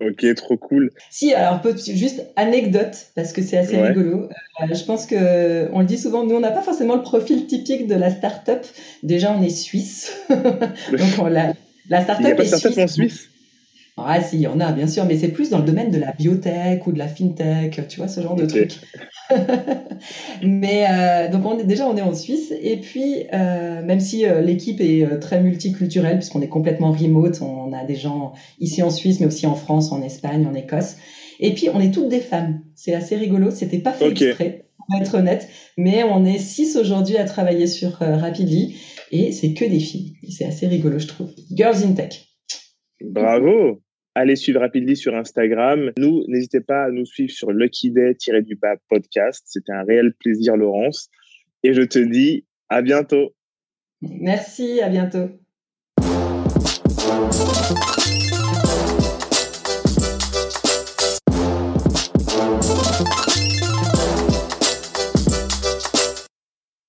Speaker 1: Ok, trop cool.
Speaker 2: Si, alors juste anecdote, parce que c'est assez rigolo. Euh, je pense que on le dit souvent, nous on n'a pas forcément le profil typique de la start-up. Déjà, on est suisse. *laughs* Donc la, la start-up
Speaker 1: Il n'y a pas de start-up en Suisse?
Speaker 2: Ah si, il y en a bien sûr, mais c'est plus dans le domaine de la biotech ou de la fintech, tu vois, ce genre de trucs. *laughs* mais euh, donc on est, déjà on est en Suisse et puis euh, même si euh, l'équipe est très multiculturelle puisqu'on est complètement remote, on a des gens ici en Suisse mais aussi en France, en Espagne, en Écosse. Et puis on est toutes des femmes. C'est assez rigolo, c'était pas fait exprès, pour être honnête, mais on est six aujourd'hui à travailler sur Rapidly et c'est que des filles. C'est assez rigolo je trouve. Girls in Tech.
Speaker 1: Bravo Allez suivre Rapidly sur Instagram. Nous, n'hésitez pas à nous suivre sur Lucky Day-du bas podcast. C'était un réel plaisir, Laurence. Et je te dis à bientôt.
Speaker 2: Merci, à bientôt.